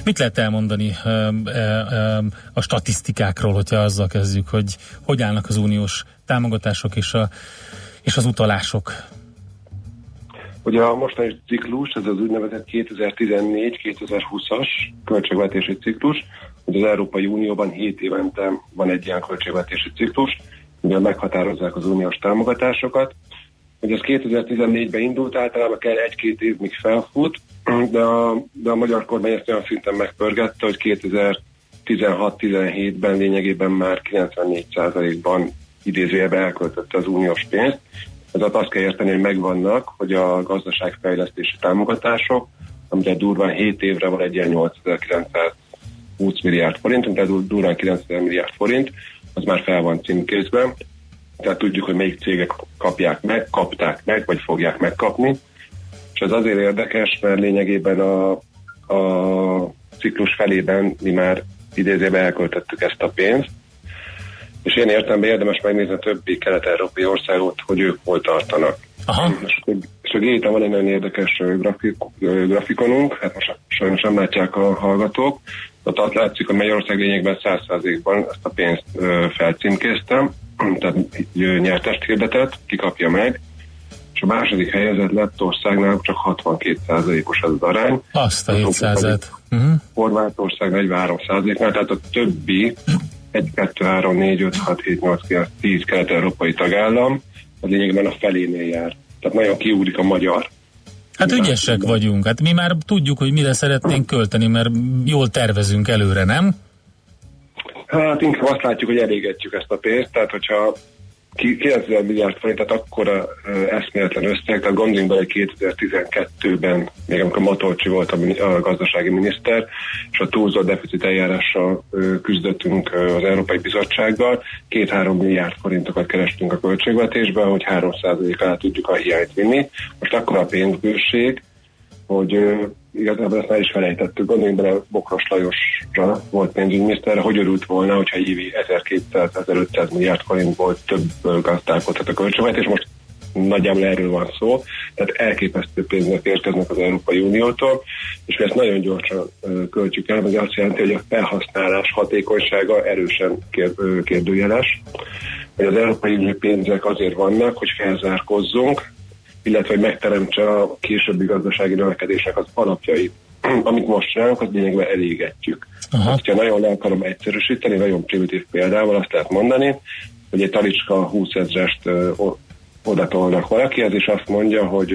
Mit lehet elmondani öm, a statisztikákról, hogyha azzal kezdjük, hogy hogy állnak az uniós támogatások és, a, és az utalások? Ugye a mostani ciklus, ez az úgynevezett 2014-2020-as költségvetési ciklus, hogy az Európai Unióban 7 évente van egy ilyen költségvetési ciklus, ugye meghatározzák az uniós támogatásokat. Ugye ez 2014-ben indult, általában kell egy-két év, míg felfut, de a, de a magyar kormány ezt olyan szinten megpörgette, hogy 2016-17-ben lényegében már 94%-ban idézőjelben elköltötte az uniós pénzt. Tehát azt kell érteni, hogy megvannak, hogy a gazdaságfejlesztési támogatások, amire durván 7 évre van egy ilyen 8920 milliárd forint, tehát durván 90 milliárd forint, az már fel van címkézve, tehát tudjuk, hogy melyik cégek kapják meg, kapták meg, vagy fogják megkapni. És ez azért érdekes, mert lényegében a, a ciklus felében mi már idézőben elköltöttük ezt a pénzt, és én értem, érdemes megnézni a többi kelet-európai országot, hogy ők hol tartanak. Aha. És, és a g van egy nagyon érdekes grafik, grafikonunk, hát most sajnos nem látják a hallgatók, ott azt látszik, hogy Magyarország lényegben 100%-ban ezt a pénzt felcímkéztem, tehát nyertest hirdetett, kikapja meg, és a második helyezett lett országnál csak 62%-os az az arány. Azt a 700 uh-huh. Horvátország 43%-nál, tehát a többi 1, 2, 3, 4, 5, 6, 7, 8, 9, 10 kelet-európai tagállam, az lényegben a felénél jár. Tehát nagyon kiúrik a magyar. Hát ügyesek vagyunk. Hát mi már tudjuk, hogy mire szeretnénk költeni, mert jól tervezünk előre, nem? Hát inkább azt látjuk, hogy elégetjük ezt a pénzt, tehát hogyha ki- 9000 milliárd forint, tehát akkora eszméletlen összeg, tehát gondoljunk bele, hogy 2012-ben, még amikor Matolcsi volt a, a gazdasági miniszter, és a túlzott deficit eljárással küzdöttünk az Európai Bizottsággal, 2-3 milliárd forintokat kerestünk a költségvetésbe, hogy 3% alá tudjuk a hiányt vinni. Most akkor a pénzbőség, hogy igazából ezt el is felejtettük. Gondoljunk bele, Bokros Lajosra volt pénzügyminiszter, hogy örült volna, hogyha évi 1200-1500 milliárd forintból több ö, gazdálkodhat a költségvetés. Most nagyjából erről van szó, tehát elképesztő pénznek érkeznek az Európai Uniótól, és mi ezt nagyon gyorsan költjük el, mert azt jelenti, hogy a felhasználás hatékonysága erősen kérdőjeles, hogy az Európai Unió pénzek azért vannak, hogy felzárkozzunk, illetve hogy megteremtse a későbbi gazdasági növekedésnek az alapjait. Amit most csinálunk, az lényegben elégetjük. Aha. Hát, ha nagyon le akarom egyszerűsíteni, nagyon primitív példával azt lehet mondani, hogy egy talicska 20 ezrest ö, o- oda tolnak valakihez, és azt mondja, hogy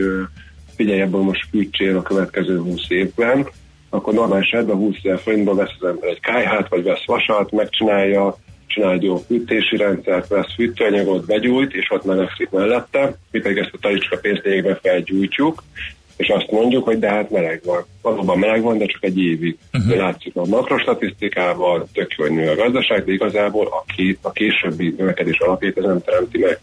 figyelj, ebből most fűtsél a következő 20 évben, akkor normális esetben 20 ezer forintból vesz az ember egy kájhát, vagy vesz vasat, megcsinálja, csinál egy jó fűtési rendszert, vesz fűtőanyagot, begyújt, és ott melegszik mellette, mi pedig ezt a talicska pénzlényegben felgyújtjuk, és azt mondjuk, hogy de hát meleg van. Valóban meleg van, de csak egy évig. Uh-huh. Látszik a makrostatisztikában, tök jó, hogy nő a gazdaság, de igazából a, ké, a későbbi növekedés alapját ez nem teremti meg.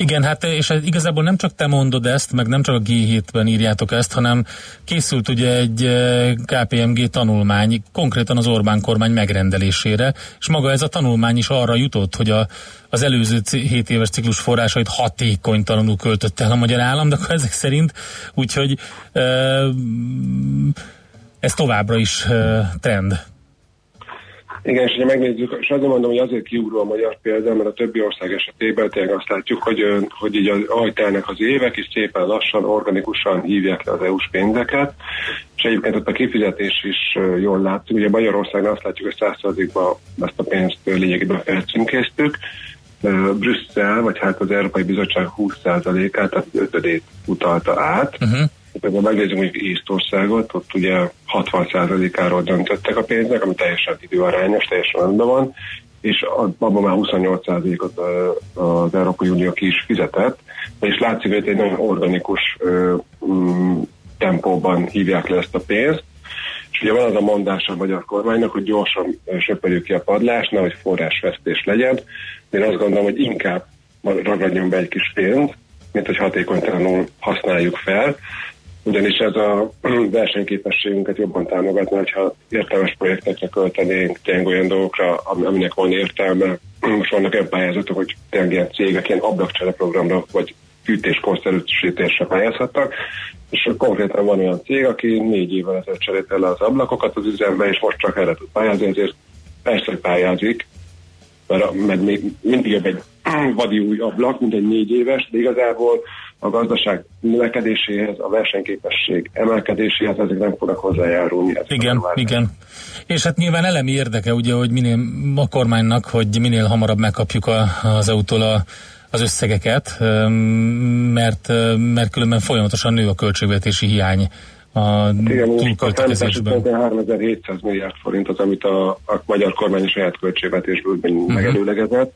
Igen, hát és igazából nem csak te mondod ezt, meg nem csak a G7-ben írjátok ezt, hanem készült ugye egy eh, KPMG tanulmány konkrétan az Orbán kormány megrendelésére, és maga ez a tanulmány is arra jutott, hogy a, az előző 7 éves ciklus forrásait hatékonytalanul költött el a magyar állam, de akkor ezek szerint úgyhogy eh, ez továbbra is eh, trend. Igen, és ha megnézzük, és azért mondom, hogy azért kiugró a magyar példa, mert a többi ország esetében tényleg azt látjuk, hogy, hogy így az, az évek, és szépen lassan, organikusan hívják le az EU-s pénzeket, és egyébként ott a kifizetés is jól látszik. Ugye Magyarországon azt látjuk, hogy 100%-ban ezt a pénzt lényegében felcímkéztük, Brüsszel, vagy hát az Európai Bizottság 20%-át, tehát ötödét utalta át, Uh-huh. Például megnézzük mondjuk Észtországot, ott ugye 60%-áról döntöttek a pénznek, ami teljesen időarányos, teljesen rendben van, és abban már 28%-ot ö, az Európai Unió ki is fizetett, és látszik, hogy egy nagyon organikus mm, tempóban hívják le ezt a pénzt, és ugye van az a mondás a magyar kormánynak, hogy gyorsan söpörjük ki a padlást, nehogy forrásvesztés legyen. Én azt gondolom, hogy inkább ragadjon be egy kis pénzt, mint hogy hatékonytalanul használjuk fel, ugyanis ez a versenyképességünket jobban támogatna, hogyha értelmes projektekre költenénk, tényleg olyan dolgokra, ami- aminek van értelme. Most vannak olyan pályázatok, hogy tényleg ilyen cégek ilyen ablakcsere programra, vagy fűtés-konszerűsítésre pályázhattak, és konkrétan van olyan cég, aki négy évvel ezelőtt cserélte le az ablakokat az üzembe, és most csak erre tud pályázni, ezért persze, pályázik, mert, mert még mindig jobb egy vadi új ablak, mint egy négy éves, de igazából a gazdaság növekedéséhez, a versenyképesség emelkedéséhez ezek nem fognak hozzájárulni. Igen, igen. És hát nyilván elemi érdeke ugye, hogy minél a kormánynak, hogy minél hamarabb megkapjuk a, az EU-tól a, az összegeket, mert, mert különben folyamatosan nő a költségvetési hiány a túlköltekezésben. számítás 3700 milliárd forint az, amit a, a magyar kormány saját költségvetésből uh-huh. megelőlegezett.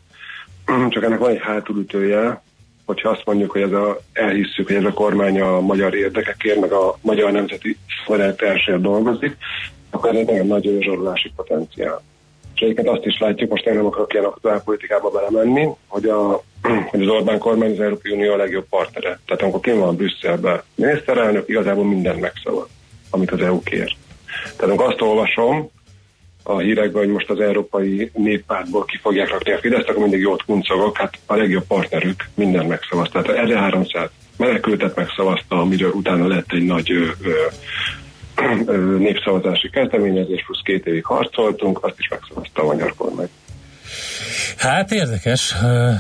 Csak ennek van egy hátulütője, hogyha azt mondjuk, hogy ez a, elhisszük, hogy ez a kormány a magyar érdekekért, meg a magyar nemzeti szolidaritársért dolgozik, akkor ez egy nagyon nagy zsarolási potenciál. És egyébként azt is látjuk, most én nem akarok ilyen aktuál politikába belemenni, hogy, a, hogy az Orbán kormány az Európai Unió a legjobb partnere. Tehát amikor kim van Brüsszelben miniszterelnök, igazából mindent megszavaz, amit az EU kér. Tehát amikor azt olvasom a hírekben, hogy most az Európai Néppártból ki fogják rakni a Fideszt, akkor mindig jót kuncogok, hát a legjobb partnerük mindent megszavaz. Tehát erre 300 menekültet megszavazta, amiről utána lett egy nagy ö, ö, népszavazási kezdeményezés, plusz két évig harcoltunk, azt is megszavazta a magyar kormány. Hát érdekes,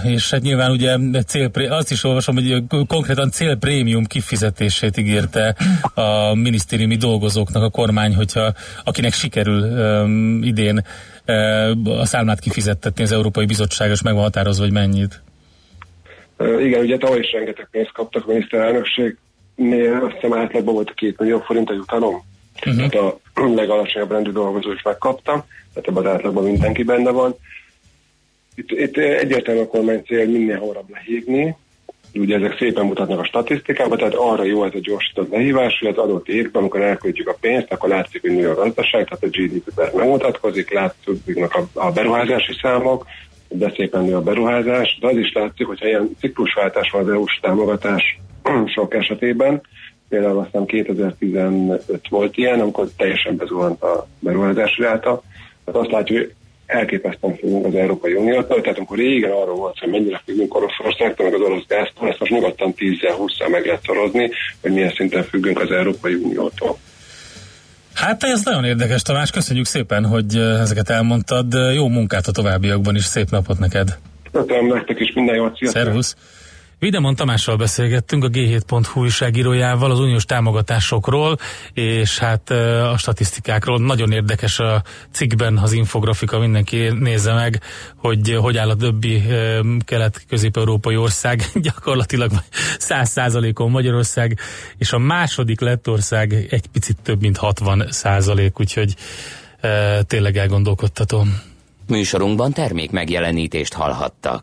és hát nyilván ugye cél, azt is olvasom, hogy konkrétan célprémium kifizetését ígérte a minisztériumi dolgozóknak a kormány, hogyha akinek sikerül um, idén uh, a számlát kifizettetni az Európai Bizottság, és meg van határozva, hogy mennyit. Igen, ugye tavaly is rengeteg pénzt kaptak a miniszterelnökségnél, azt hiszem átlagban volt a két millió forint a jutalom. Uh-huh. Tehát a legalacsonyabb rendű dolgozó is megkapta, tehát ebben az átlagban mindenki benne van. Itt, itt egyértelmű a kormány cél minél hamarabb lehívni, ugye ezek szépen mutatnak a statisztikában, tehát arra jó ez a gyorsított lehívás, hogy az adott évben, amikor elköltjük a pénzt, akkor látszik, hogy nő a gazdaság, tehát a GDP-ben megmutatkozik, látszik a, a beruházási számok, de szépen nő a beruházás, de az is látszik, hogyha ilyen ciklusváltás van az EU-s támogatás sok esetében, például aztán 2015 volt ilyen, amikor teljesen bezuhant a beruházási ráta, tehát azt látjuk, hogy elképesztően függünk az Európai Uniótól, tehát amikor régen arról volt, hogy mennyire függünk Oroszországtól, meg az orosz gáztól, ezt most nyugodtan 10-20-szal meg lehet szorozni, hogy milyen szinten függünk az Európai Uniótól. Hát ez nagyon érdekes, Tamás, köszönjük szépen, hogy ezeket elmondtad. Jó munkát a továbbiakban is, szép napot neked! Köszönöm nektek is, minden jót, sziasztok! Szervusz! Videmon Tamással beszélgettünk a G7.hu újságírójával az uniós támogatásokról, és hát a statisztikákról. Nagyon érdekes a cikkben az infografika, mindenki nézze meg, hogy hogy áll a többi kelet-közép-európai ország, gyakorlatilag 100%-on Magyarország, és a második Lettország egy picit több mint 60 százalék, úgyhogy tényleg elgondolkodtató. Műsorunkban termék megjelenítést hallhattak.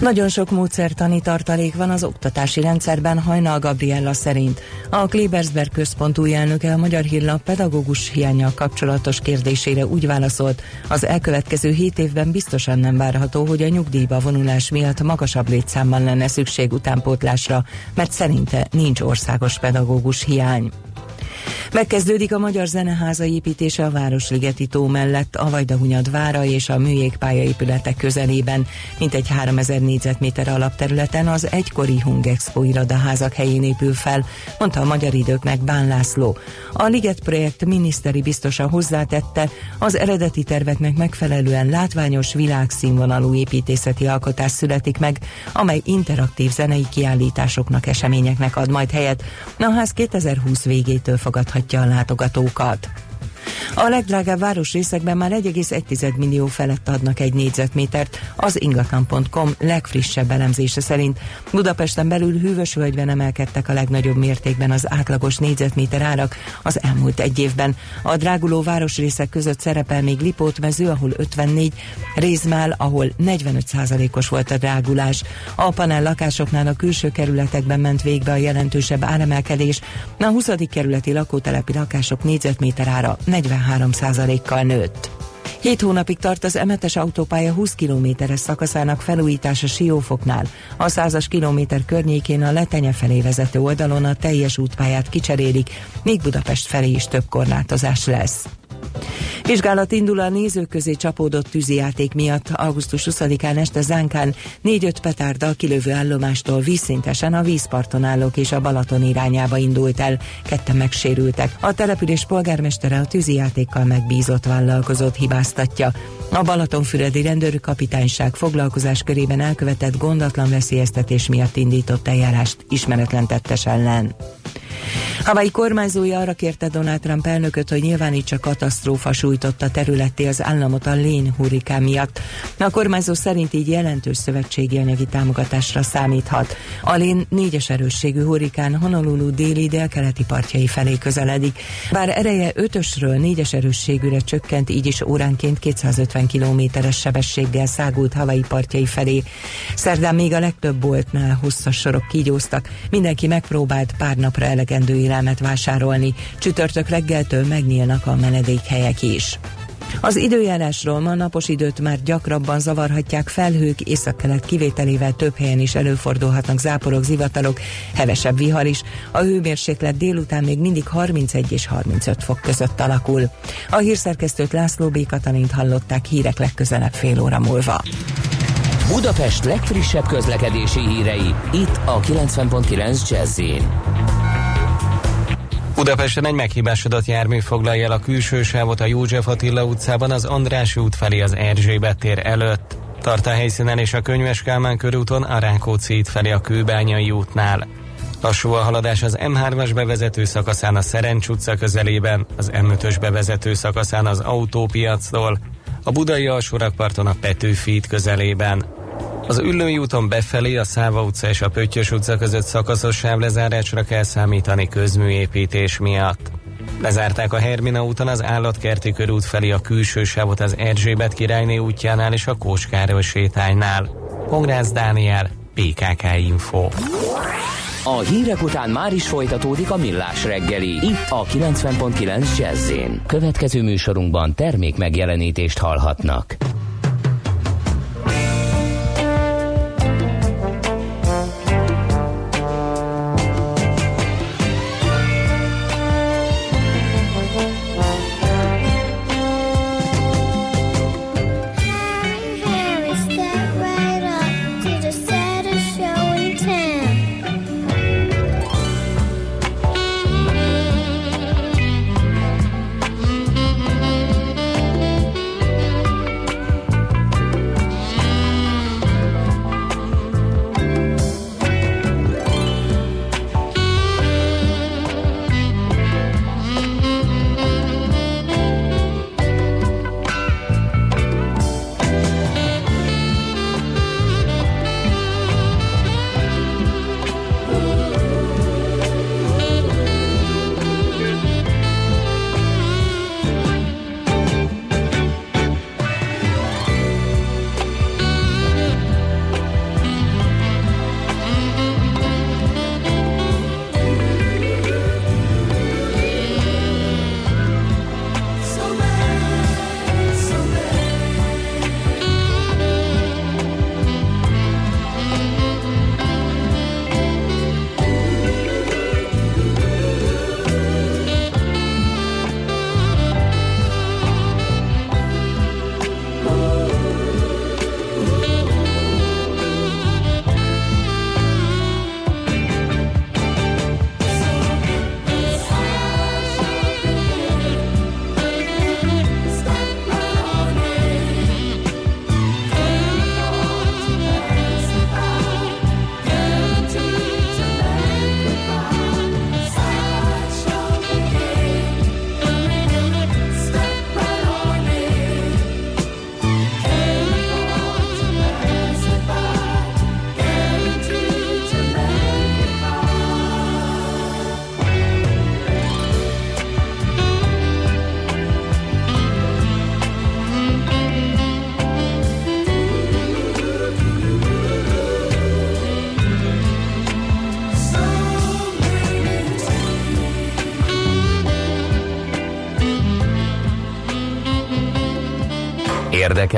Nagyon sok módszertani tartalék van az oktatási rendszerben, Hajnal Gabriella szerint. A Klebersberg központ új elnöke a Magyar Hírlap pedagógus hiányjal kapcsolatos kérdésére úgy válaszolt, az elkövetkező hét évben biztosan nem várható, hogy a nyugdíjba vonulás miatt magasabb létszámban lenne szükség utánpótlásra, mert szerinte nincs országos pedagógus hiány. Megkezdődik a Magyar Zeneháza építése a Városligeti tó mellett, a Vajdahunyad vára és a műjégpálya épületek közelében, mint egy 3000 négyzetméter alapterületen az egykori Hungexpo irodaházak helyén épül fel, mondta a Magyar Időknek Bán László. A Liget projekt miniszteri biztosa hozzátette, az eredeti terveknek megfelelően látványos világszínvonalú építészeti alkotás születik meg, amely interaktív zenei kiállításoknak, eseményeknek ad majd helyet. A ház 2020 végétől fogadhatja a látogatókat. A legdrágább városrészekben már 1,1 millió felett adnak egy négyzetmétert, az ingatlan.com legfrissebb elemzése szerint. Budapesten belül hűvös völgyben emelkedtek a legnagyobb mértékben az átlagos négyzetméter árak az elmúlt egy évben. A dráguló városrészek között szerepel még Lipót mező, ahol 54, Rézmál, ahol 45%-os volt a drágulás. A panel lakásoknál a külső kerületekben ment végbe a jelentősebb áremelkedés, a 20. kerületi lakótelepi lakások négyzetméter ára 43%-kal nőtt. Hét hónapig tart az emetes autópálya 20 kilométeres szakaszának felújítása Siófoknál. A százas kilométer környékén a Letenye felé vezető oldalon a teljes útpályát kicserélik, míg Budapest felé is több korlátozás lesz. Vizsgálat indul a nézők közé csapódott tűzijáték miatt. Augusztus 20-án este Zánkán 4-5 petárddal kilövő állomástól vízszintesen a vízparton állók és a Balaton irányába indult el. Ketten megsérültek. A település polgármestere a tűzijátékkal megbízott vállalkozót hibáztatja. A Balatonfüredi rendőrkapitányság foglalkozás körében elkövetett gondatlan veszélyeztetés miatt indított eljárást ismeretlen tettes ellen. Hawaii kormányzója arra kérte Donald Trump elnököt, hogy nyilvánítsa katasztrófa sújtotta területé az államot a Lén hurrikán miatt. A kormányzó szerint így jelentős szövetségi anyagi támogatásra számíthat. A Lén négyes erősségű hurrikán Honolulu déli délkeleti partjai felé közeledik. Bár ereje ötösről négyes erősségűre csökkent, így is óránként 250 kilométeres sebességgel szágult Hawaii partjai felé. Szerdán még a legtöbb boltnál hosszas sorok kígyóztak, mindenki megpróbált pár napra elegendő élelmet vásárolni. Csütörtök reggeltől megnyílnak a menedékhelyek is. Az időjárásról ma napos időt már gyakrabban zavarhatják felhők, északkelet kivételével több helyen is előfordulhatnak záporok, zivatarok, hevesebb vihar is. A hőmérséklet délután még mindig 31 és 35 fok között alakul. A hírszerkesztőt László B. Katalint hallották hírek legközelebb fél óra múlva. Budapest legfrissebb közlekedési hírei, itt a 90.9 jazz Budapesten egy meghibásodott jármű foglalja el a külső sávot a József Attila utcában az Andrássy út felé az Erzsébet tér előtt. Tart a helyszínen és a Könyves Kálmán körúton a Rákóczi út felé a Kőbányai útnál. Lassú a haladás az M3-as bevezető szakaszán a Szerencs utca közelében, az M5-ös bevezető szakaszán az autópiactól, a Budai alsórakparton a Petőfi közelében. Az Üllői úton befelé a Száva utca és a Pöttyös utca között szakaszos sávlezárásra kell számítani közműépítés miatt. Lezárták a Hermina úton az állatkerti körút felé a külső sávot az Erzsébet királyné útjánál és a Kóskároly sétánynál. Pongrász Dániel, PKK Info. A hírek után már is folytatódik a millás reggeli, itt a 90.9 jazz Következő műsorunkban termék megjelenítést hallhatnak.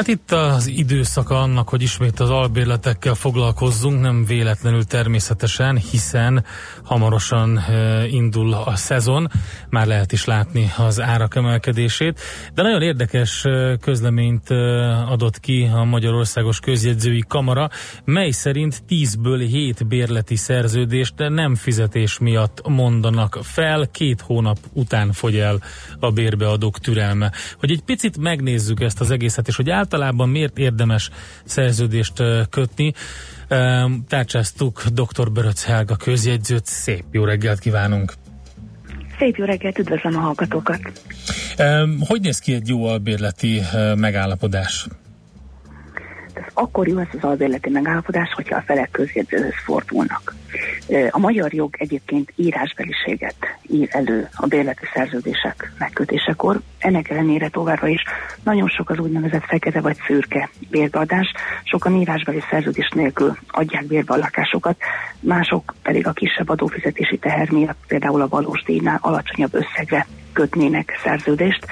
Hát itt az időszaka annak, hogy ismét az albérletekkel foglalkozzunk, nem véletlenül természetesen, hiszen hamarosan e, indul a szezon, már lehet is látni az árak emelkedését, de nagyon érdekes e, közleményt e, adott ki a Magyarországos Közjegyzői Kamara, mely szerint 10-ből 7 bérleti szerződést nem fizetés miatt mondanak fel, két hónap után fogy el a bérbeadók türelme. Hogy egy picit megnézzük ezt az egészet, és hogy általában miért érdemes szerződést kötni, tárcsáztuk dr. Böröc Helga közjegyzőt. Szép jó reggelt kívánunk! Szép jó reggelt, üdvözlöm a hallgatókat! Hogy néz ki egy jó albérleti megállapodás? Ez akkor jó ez az albérleti megállapodás, hogyha a felek közjegyzőhöz fordulnak. A magyar jog egyébként írásbeliséget ír elő a bérleti szerződések megkötésekor. Ennek ellenére továbbra is nagyon sok az úgynevezett fekete vagy szürke bérbeadás. Sokan írásbeli szerződés nélkül adják bérbe a lakásokat, mások pedig a kisebb adófizetési teher miatt például a valós díjnál alacsonyabb összegre kötnének szerződést.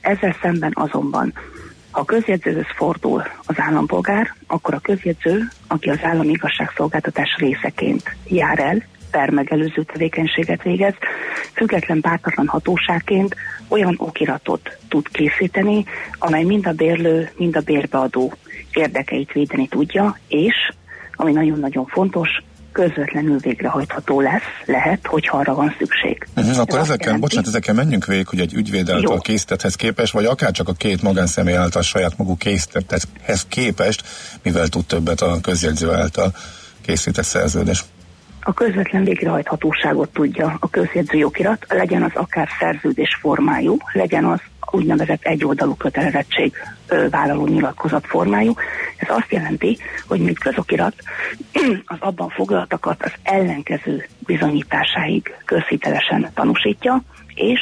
Ezzel szemben azonban ha a közjegyzőhöz fordul az állampolgár, akkor a közjegyző, aki az állami igazságszolgáltatás részeként jár el, per megelőző tevékenységet végez, független pártatlan hatóságként olyan okiratot tud készíteni, amely mind a bérlő, mind a bérbeadó érdekeit védeni tudja, és, ami nagyon-nagyon fontos, közvetlenül végrehajtható lesz, lehet, hogyha arra van szükség. Uh-huh, Ez akkor azt ezeken, jelenti- bocsánat, ezeken menjünk végig, hogy egy ügyvéd által készítetthez képest, vagy akár csak a két magánszemély által saját maguk készítetthez képest, mivel tud többet a közjegyző által készített szerződés. a közvetlen végrehajthatóságot tudja a közjegyző jogirat, legyen az akár szerződés formájú, legyen az úgynevezett egyoldalú kötelezettség vállaló nyilatkozat formájú. Ez azt jelenti, hogy mint közokirat az abban foglaltakat az ellenkező bizonyításáig közhitelesen tanúsítja, és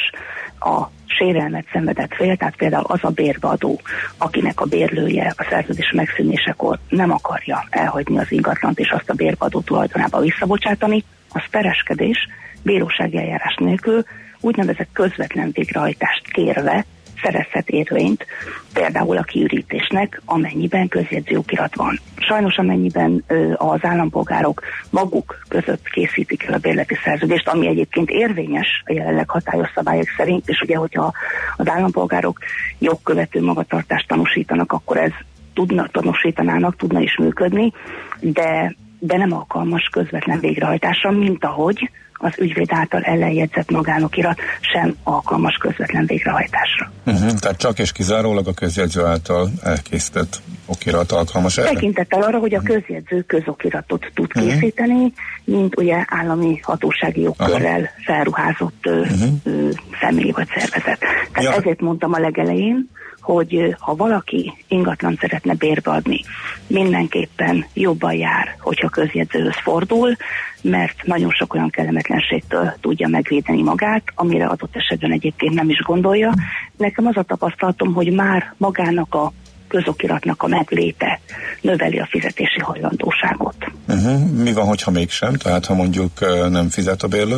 a sérelmet szenvedett fél, tehát például az a bérbeadó, akinek a bérlője a szerződés megszűnésekor nem akarja elhagyni az ingatlant és azt a bérbeadó tulajdonába visszabocsátani, az pereskedés bírósági eljárás nélkül úgynevezett közvetlen végrehajtást kérve szerezhet érvényt, például a kiürítésnek, amennyiben közjegyző okirat van. Sajnos amennyiben az állampolgárok maguk között készítik el a bérleti szerződést, ami egyébként érvényes a jelenleg hatályos szabályok szerint, és ugye, hogyha az állampolgárok jogkövető magatartást tanúsítanak, akkor ez tudna, tanúsítanának, tudna is működni, de, de nem alkalmas közvetlen végrehajtásra, mint ahogy az ügyvéd által ellenjegyzett magánokirat sem alkalmas közvetlen végrehajtásra. Uh-huh, tehát csak és kizárólag a közjegyző által elkészített okirat alkalmas erre? Tekintettel arra, hogy a közjegyző közokiratot tud Mhm. készíteni, mint ugye állami hatósági jogkörrel felruházott ö, ö, személy vagy szervezet. Tehát Ja. ezért mondtam a legelején, hogy ha valaki ingatlan szeretne bérbeadni, mindenképpen jobban jár, hogyha közjegyzőhöz fordul, mert nagyon sok olyan kellemetlenségtől tudja megvédeni magát, amire adott esetben egyébként nem is gondolja. Nekem az a tapasztalatom, hogy már magának a közokiratnak a megléte növeli a fizetési hajlandóságot. Uh-huh. Mi van, hogyha mégsem? Tehát ha mondjuk nem fizet a bérlő?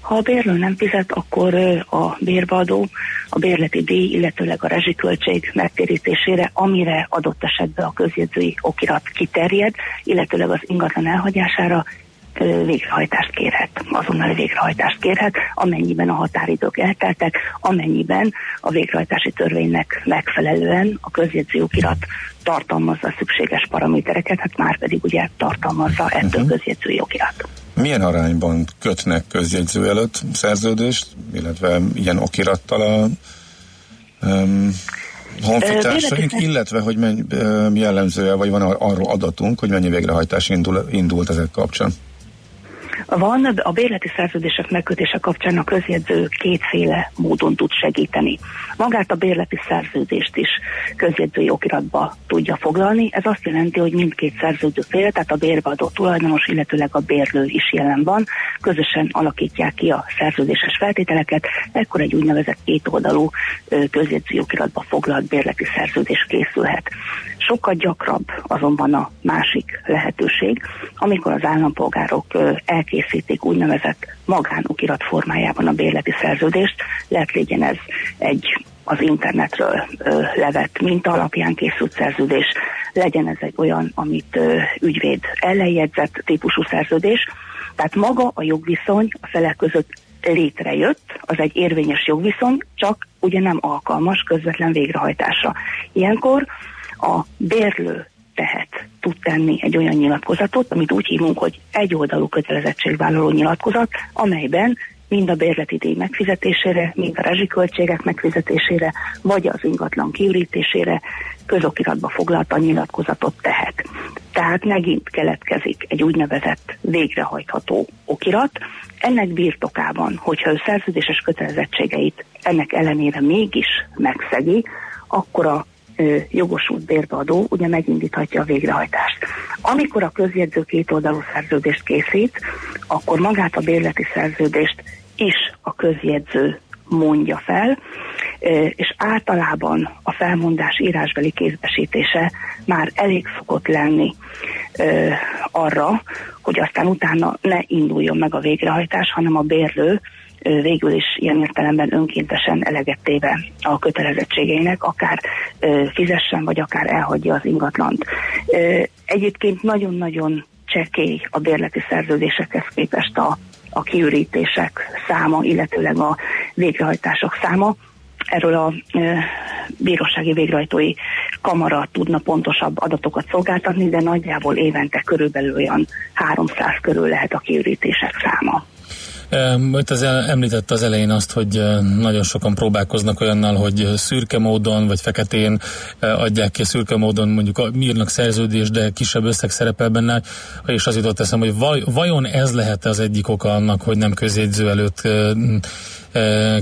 Ha a bérlő nem fizet, akkor a bérbeadó a bérleti díj, illetőleg a rezsiköltség megtérítésére, amire adott esetben a közjegyzői okirat kiterjed, illetőleg az ingatlan elhagyására végrehajtást kérhet, azonnali végrehajtást kérhet, amennyiben a határidők elteltek, amennyiben a végrehajtási törvénynek megfelelően a közjegyző okirat tartalmazza a szükséges paramétereket, hát már pedig ugye tartalmazza ettől uh-huh. közjegyzői okirat. Milyen arányban kötnek közjegyző előtt szerződést, illetve ilyen okirattal a um, honfitársaink, illetve hogy mennyi jellemzője, vagy van arról adatunk, hogy mennyi végrehajtás indul, indult ezek kapcsán? Van, a bérleti szerződések megkötése kapcsán a közjegyző kétféle módon tud segíteni. Magát a bérleti szerződést is közjegyzői okiratba tudja foglalni. Ez azt jelenti, hogy mindkét szerződő fél, tehát a bérbeadó tulajdonos, illetőleg a bérlő is jelen van, közösen alakítják ki a szerződéses feltételeket, ekkor egy úgynevezett kétoldalú közjegyzői okiratba foglalt bérleti szerződés készülhet. Sokkal gyakrabb azonban a másik lehetőség, amikor az állampolgárok ö, elkészítik úgynevezett magánokirat formájában a bérleti szerződést, lehet legyen ez egy az internetről ö, levett minta alapján készült szerződés, legyen ez egy olyan, amit ö, ügyvéd ellenjegyzett típusú szerződés, tehát maga a jogviszony a felek között létrejött, az egy érvényes jogviszony, csak ugye nem alkalmas közvetlen végrehajtásra. Ilyenkor a bérlő tehet, tud tenni egy olyan nyilatkozatot, amit úgy hívunk, hogy egyoldalú kötelezettségvállaló nyilatkozat, amelyben mind a bérleti díj megfizetésére, mind a rezsiköltségek megfizetésére, vagy az ingatlan kiürítésére közokiratba foglalta nyilatkozatot tehet. Tehát megint keletkezik egy úgynevezett végrehajtható okirat. Ennek birtokában, hogyha ő szerződéses kötelezettségeit ennek ellenére mégis megszegi, akkor a jogosult bérbeadó ugye megindíthatja a végrehajtást. Amikor a közjegyző kétoldalú szerződést készít, akkor magát a bérleti szerződést is a közjegyző mondja fel, és általában a felmondás írásbeli kézbesítése már elég szokott lenni arra, hogy aztán utána ne induljon meg a végrehajtás, hanem a bérlő végül is ilyen értelemben önkéntesen eleget téve a kötelezettségeinek, akár fizessen, vagy akár elhagyja az ingatlant. Egyébként nagyon-nagyon csekély a bérleti szerződésekhez képest a, a kiürítések száma, illetőleg a végrehajtások száma. Erről a bírósági végrehajtói kamara tudna pontosabb adatokat szolgáltatni, de nagyjából évente körülbelül olyan 300 körül lehet a kiürítések száma. Itt az el, említette az elején azt, hogy nagyon sokan próbálkoznak olyannal, hogy szürke módon vagy feketén adják ki szürke módon, mondjuk írnak szerződést, de kisebb összeg szerepel benne, és az jutott eszem, hogy vaj, vajon ez lehet az egyik oka annak, hogy nem közjegyző előtt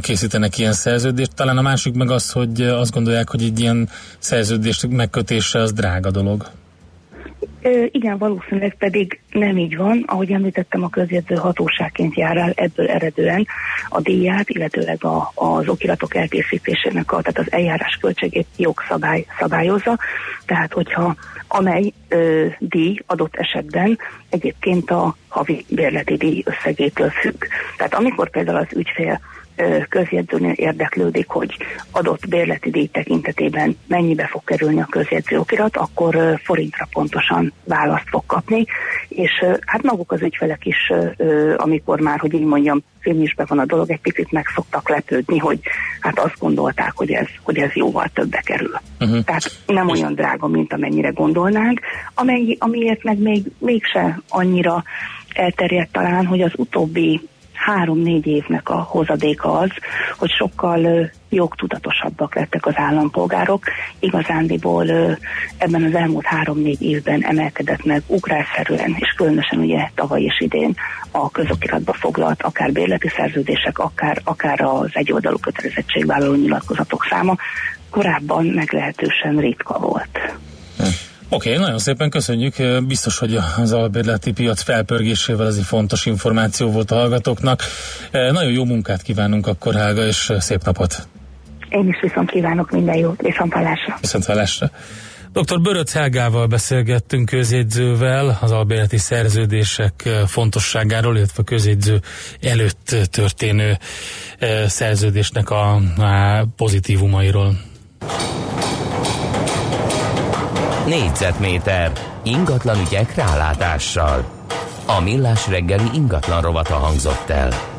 készítenek ilyen szerződést. Talán a másik meg az, hogy azt gondolják, hogy egy ilyen szerződést megkötése az drága dolog. Igen, valószínűleg pedig nem így van. Ahogy említettem, a közjegyző hatóságként jár el ebből eredően a díját, illetőleg a, az okiratok elkészítésének, a, tehát az eljárás költségét jogszabály szabályozza. Tehát, hogyha amely ö, díj adott esetben egyébként a havi bérleti díj összegétől függ. Tehát amikor például az ügyfél közjegyzőnél érdeklődik, hogy adott bérleti díj tekintetében mennyibe fog kerülni a közjegyző okirat, akkor forintra pontosan választ fog kapni, és hát maguk az ügyfelek is, amikor már, hogy így mondjam, filmisbe van a dolog, egy picit meg szoktak lepődni, hogy hát azt gondolták, hogy ez, hogy ez jóval többe kerül. Uh-huh. Tehát nem olyan drága, mint amennyire gondolnánk, amely, amiért meg még, mégse annyira elterjedt talán, hogy az utóbbi három-négy évnek a hozadéka az, hogy sokkal jogtudatosabbak lettek az állampolgárok. Igazándiból ebben az elmúlt három-négy évben emelkedett meg ugrásszerűen, és különösen ugye tavaly és idén a közokiratba foglalt akár bérleti szerződések, akár, akár az egyoldalú kötelezettségvállaló nyilatkozatok száma korábban meglehetősen ritka volt. Oké, okay, nagyon szépen köszönjük. Biztos, hogy az albérleti piac felpörgésével ez egy fontos információ volt a hallgatóknak. Nagyon jó munkát kívánunk akkor, Helga, és szép napot! Én is viszont kívánok minden jót, viszont hallásra. Viszont hallásra. Dr. Böröc Helgával beszélgettünk közjegyzővel az albérleti szerződések fontosságáról, illetve a közjegyző előtt történő szerződésnek a, a pozitívumairól. Négyzetméter ingatlan ügyek rálátással. A millás reggeli ingatlan rovata hangzott el.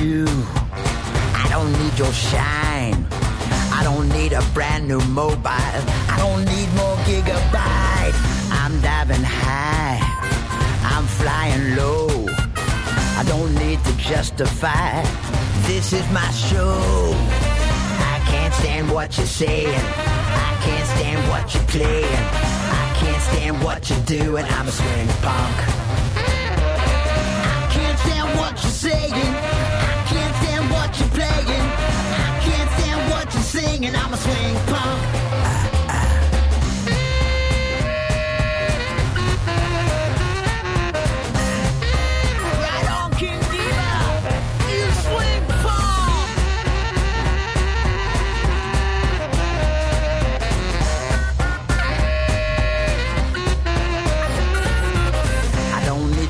Shoe. I don't need your shine. I don't need a brand new mobile. I don't need more gigabyte. I'm diving high. I'm flying low. I don't need to justify. This is my show. I can't stand what you're saying. I can't stand what you're playing. I can't stand what you're doing. I'm a swing punk. I can't stand what you're saying. And I'm a swing punk. Uh, uh.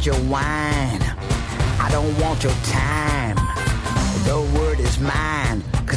your wine. I don't want your time. The word is mine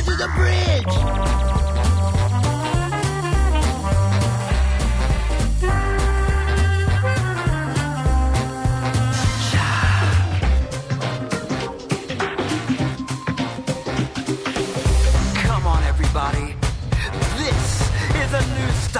To the bridge. Come on, everybody. This is a new style.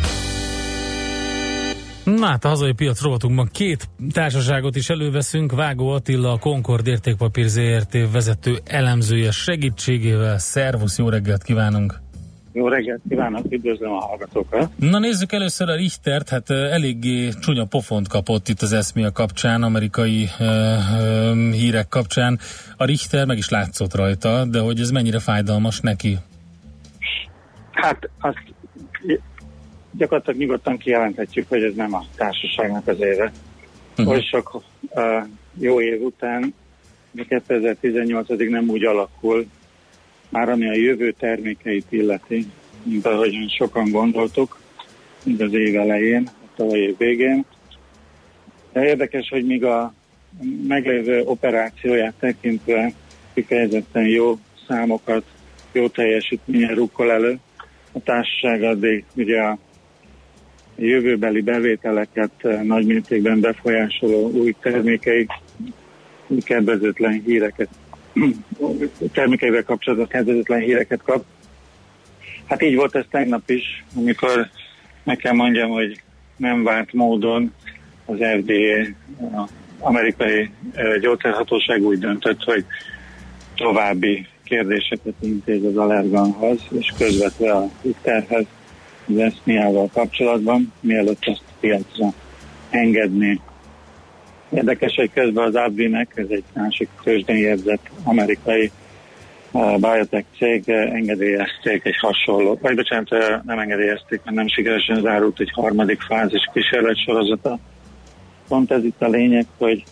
Na hát a hazai piac rovatunkban két társaságot is előveszünk. Vágó Attila, a Concord értékpapír ZRT vezető elemzője segítségével. Szervusz, jó reggelt kívánunk! Jó reggelt kívánok, üdvözlöm a hallgatókat. Na nézzük először a Richtert, hát eléggé csúnya pofont kapott itt az eszmia kapcsán, amerikai uh, uh, hírek kapcsán. A Richter meg is látszott rajta, de hogy ez mennyire fájdalmas neki? Hát azt gyakorlatilag nyugodtan kijelenthetjük, hogy ez nem a társaságnak az éve. Uh-huh. Oly sok uh, jó év után, de 2018-ig nem úgy alakul, már ami a jövő termékeit illeti, mint ahogyan sokan gondoltuk, mint az év elején, a tavaly év végén. De érdekes, hogy míg a meglévő operációját tekintve kifejezetten jó számokat, jó teljesítményen rukkol elő, a társaság addig ugye a jövőbeli bevételeket eh, nagy mértékben befolyásoló új termékei, új kedvezőtlen híreket, termékeivel kapcsolatban kedvezőtlen híreket kap. Hát így volt ez tegnap is, amikor meg kell mondjam, hogy nem várt módon az FDA, az amerikai eh, gyógyszerhatóság úgy döntött, hogy további kérdéseket intéz az allerganhoz, és közvetve a Twitterhez, az eszmiával kapcsolatban, mielőtt ezt piacra engedni. Érdekes, hogy közben az AbbVie-nek, ez egy másik tőzsdén jegyzett amerikai biotech cég uh, engedélyezték egy hasonló, vagy bocsánat, uh, nem engedélyezték, mert nem sikeresen zárult egy harmadik fázis kísérletsorozata. Pont ez itt a lényeg, hogy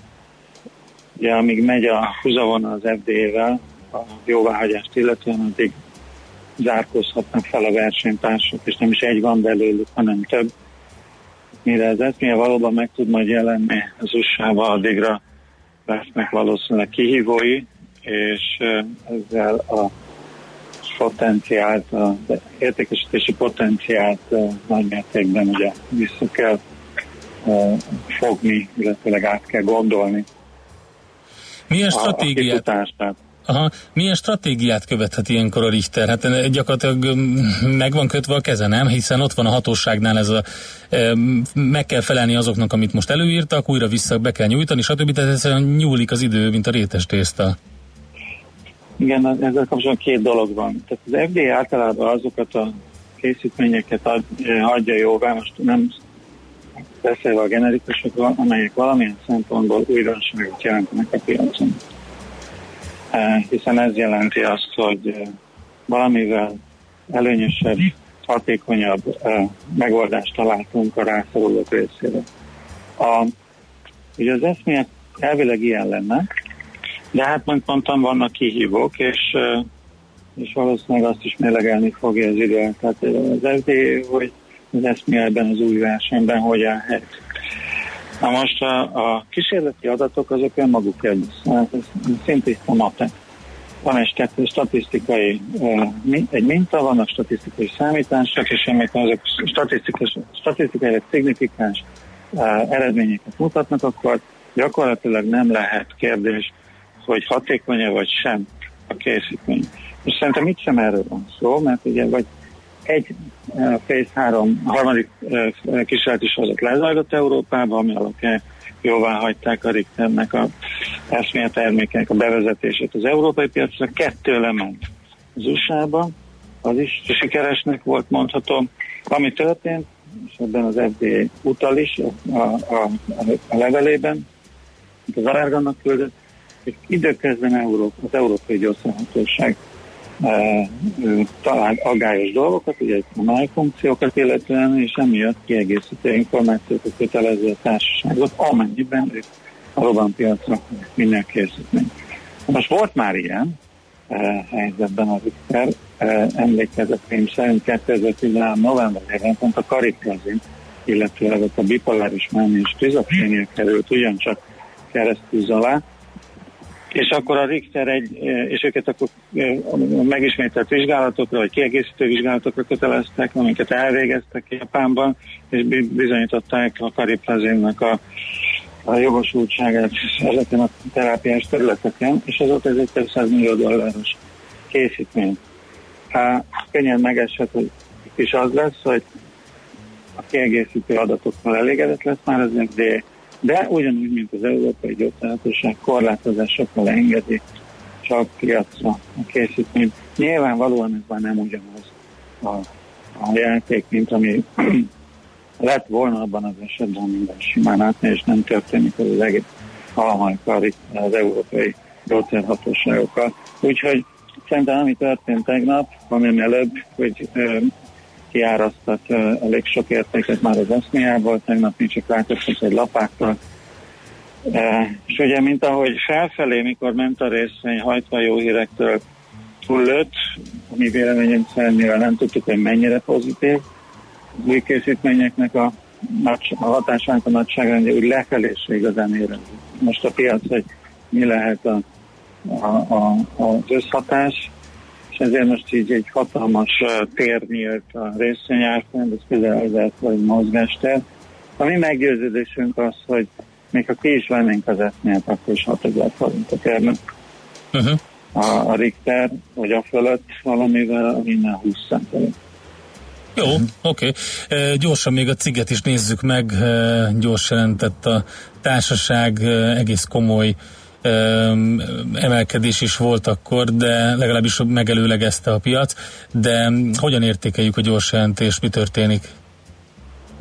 ugye amíg megy a húzavona az FDA-vel, a jóváhagyást illetően, addig zárkózhatnak fel a versenytársak, és nem is egy van belőlük, hanem több. Mire ez eszméje valóban meg tud majd jelenni az USA-ba, addigra lesznek valószínűleg kihívói, és ezzel a potenciált, az értékesítési potenciált nagy mértékben ugye vissza kell fogni, illetőleg át kell gondolni. Milyen a- a stratégiát, kifutását. Aha. Milyen stratégiát követhet ilyenkor a Richter? Hát eh, gyakorlatilag mm, meg van kötve a keze, nem? Hiszen ott van a hatóságnál ez a eh, meg kell felelni azoknak, amit most előírtak, újra vissza be kell nyújtani, stb. Tehát egyszerűen nyúlik az idő, mint a rétes tészta. Igen, ezzel kapcsolatban két dolog van. Tehát az FDA általában azokat a készítményeket ad, eh, adja jóvá, most nem beszélve a generikusokról, amelyek valamilyen szempontból újdonságot jelentenek a piacon. Eh, Hiszen ez jelenti azt, hogy eh, valamivel előnyösebb, hatékonyabb eh, megoldást találtunk a rászorulók részére. A, ugye az eszmélet elvileg ilyen lenne, de hát, mint mondtam, vannak kihívók, és, és valószínűleg azt is mélegelni fogja az idő. Tehát az FDA, hogy az eszméletben az új versenyben hogy áll helyt. Na most a, a kísérleti adatok azok önmagukért beszélnek, ez szintiszta mate. Van egy kettő statisztikai, egy minta, vannak statisztikai számítások, és amikor azok statisztikai, statisztikai szignifikáns eredményeket mutatnak, akkor gyakorlatilag nem lehet kérdés, hogy hatékony-e vagy sem a készítmény. És szerintem itt sem erről van szó, mert ugye vagy egy Phase 3, a harmadik eh, kísérleti sorozat lezajlott Európában, ami alapján jóvá hagyták a Richternek a eszmélet termékek a bevezetését az európai piacra. Kettő lement az USA-ban, az is sikeresnek volt mondható. Ami történt, és ebben az FDA utal is a, a, a, levelében, amit az Arárgannak küldött, hogy időközben Európa, az Európai Gyógyszerhatóság talán aggályos dolgokat, ugye a máj funkciókat illetően, és emiatt kiegészítő információkat kötelező a társaságot, amennyiben ők a robbanpiacra minden készítmény. Most volt már ilyen e, helyzetben a Richter, e, emlékezetém szerint 2013 novemberében pont a kariplazin, illetőleg ott a bipoláris mánia és skizofrénia került ugyancsak keresztűz alá, és akkor a Richter egy, és őket akkor megismételt vizsgálatokra, vagy kiegészítő vizsgálatokra köteleztek, amiket elvégeztek Japánban, és bizonyították a kariplazinnak a, a jogosultságát ezeken a terápiás területeken, és azóta ez egy több 100 millió dolláros készítmény. Hát, könnyen megeshet, hogy is az lesz, hogy a kiegészítő adatokkal elégedett lesz már az FDA, de ugyanúgy, mint az Európai Gyógyszerhatóság korlátozásokkal engedi csak piacra a készítményt. Nyilvánvalóan ez már nem ugyanaz a, a játék, mint ami lett volna abban az esetben minden simán átmegy, és nem történik az, az egész halmajkar az európai gyógyszerhatóságokkal. Úgyhogy szerintem ami történt tegnap, ami előbb, hogy ö, elég sok értéket már az eszméjából, tegnap mi csak látottunk egy lapáttal, és ugye, mint ahogy felfelé, mikor ment a részvény hajtva jó hírektől túllőtt, ami véleményem szerint mivel nem tudtuk, hogy mennyire pozitív, az új készítményeknek a, nagy, a hatásának a nagyságrendje úgy lefelé se igazán érezni. Most a piac, hogy mi lehet a, a, a, az összhatás, ezért most így egy hatalmas tér nyílt a részvényárfolyam, ez közel ezer vagy mozgástér. A mi meggyőződésünk az, hogy még ha ki is vennénk az eszmélet, akkor is 6000 forintot érne. Uh-huh. A, a Richter, vagy a fölött valamivel minden 20 százalék. Jó, oké. Okay. Gyorsan még a ciget is nézzük meg. E, gyors jelentett a társaság, e, egész komoly e, emelkedés is volt akkor, de legalábbis megelőlegezte a piac. De hogyan értékeljük a gyors jelentést, mi történik?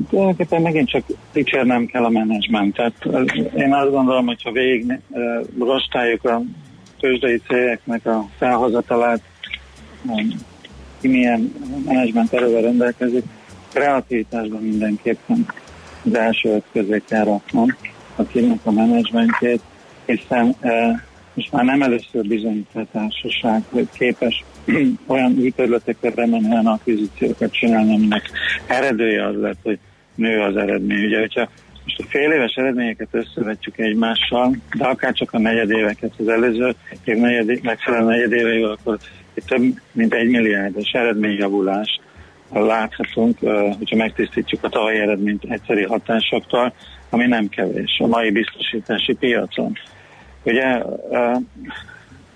Tulajdonképpen megint csak dicsérnem kell a menedzsmentet. Én azt gondolom, hogy ha végig rostáljuk a tőzsdei cégeknek a felhozatalát, um, ki milyen menedzsment erővel rendelkezik, kreativitásban mindenképpen az első öt közé kell raknom a cégnek a menedzsmentjét, hiszen most már nem először bizonyít a társaság, hogy képes olyan új területekre olyan akvizíciókat csinálni, aminek eredője az lett, hogy nő az eredmény. Ugye, hogyha most a fél éves eredményeket összevetjük egymással, de akár csak a negyedéveket az előző év negyed, megfelelő negyedéveivel, akkor itt több mint egy milliárdos eredményjavulás láthatunk, hogyha megtisztítjuk a tavalyi eredményt egyszeri hatásoktól, ami nem kevés a mai biztosítási piacon. Ugye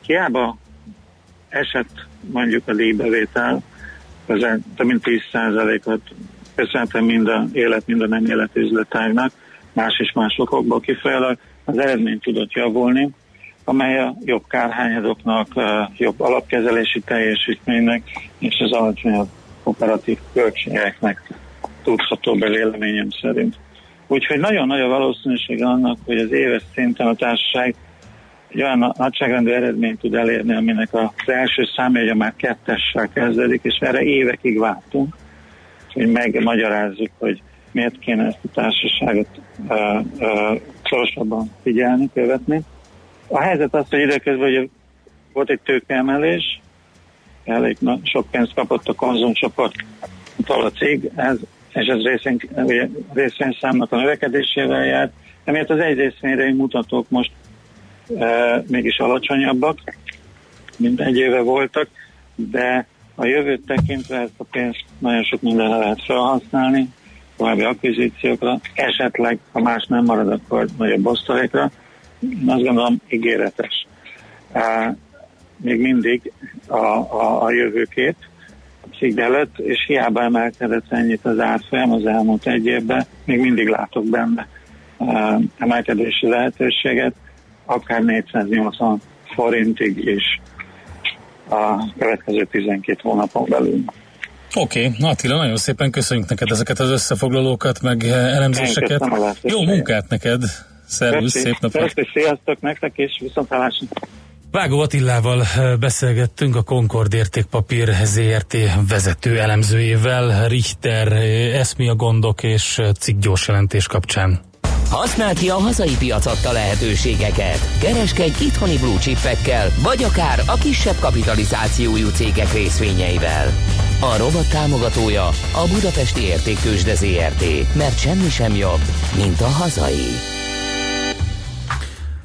hiába esett mondjuk a díjbevétel, közel több mint 10%-ot köszönhetően mind a élet, mind a nem élet üzletágnak, más és más okokból kifolyólag az eredmény tudott javulni, amely a jobb kárhányadoknak, jobb alapkezelési teljesítménynek és az alacsonyabb operatív költségeknek tudható be véleményem szerint. Úgyhogy nagyon nagy a valószínűség annak, hogy az éves szinten a társaság egy olyan nagyságrendű eredményt tud elérni, aminek az első számjegye már kettessel kezdődik, és erre évekig vártunk, hogy megmagyarázzuk, hogy miért kéne ezt a társaságot uh, szorosabban figyelni, követni. A helyzet az, hogy időközben ugye volt egy tőkeemelés, elég na, sok pénzt kapott a konzumcsoport a cég, ez, és ez részén, ugye, részvényszámnak a növekedésével járt, emiatt az egy részvényre mutatók most mégis alacsonyabbak, mint egy éve voltak, de a jövőt tekintve ezt a pénzt nagyon sok mindenre lehet felhasználni, további akvizíciókra, esetleg, ha más nem marad, akkor nagyobb osztalékra. Azt gondolom ígéretes. Még mindig a, a, a jövőkép cég előtt, és hiába emelkedett ennyit az árfolyam az elmúlt egy évben, még mindig látok benne emelkedési lehetőséget, akár 480 forintig is a következő 12 hónapon belül. Oké, okay. Attila, nagyon szépen köszönjük neked ezeket az összefoglalókat, meg elemzéseket. Jó munkát neked! Szervusz, szép napot! Sziasztok nektek, és viszont hálásra! Vágó Attilával beszélgettünk a Concord értékpapír ZRT vezető elemzőjével, Richter eszmi a gondok és cikk gyors jelentés kapcsán. Használd ki a hazai piac adta lehetőségeket. Kereskedj itthoni blue chipekkel, vagy akár a kisebb kapitalizációjú cégek részvényeivel. A rovat támogatója a Budapesti Értéktősde ZRT, mert semmi sem jobb, mint a hazai.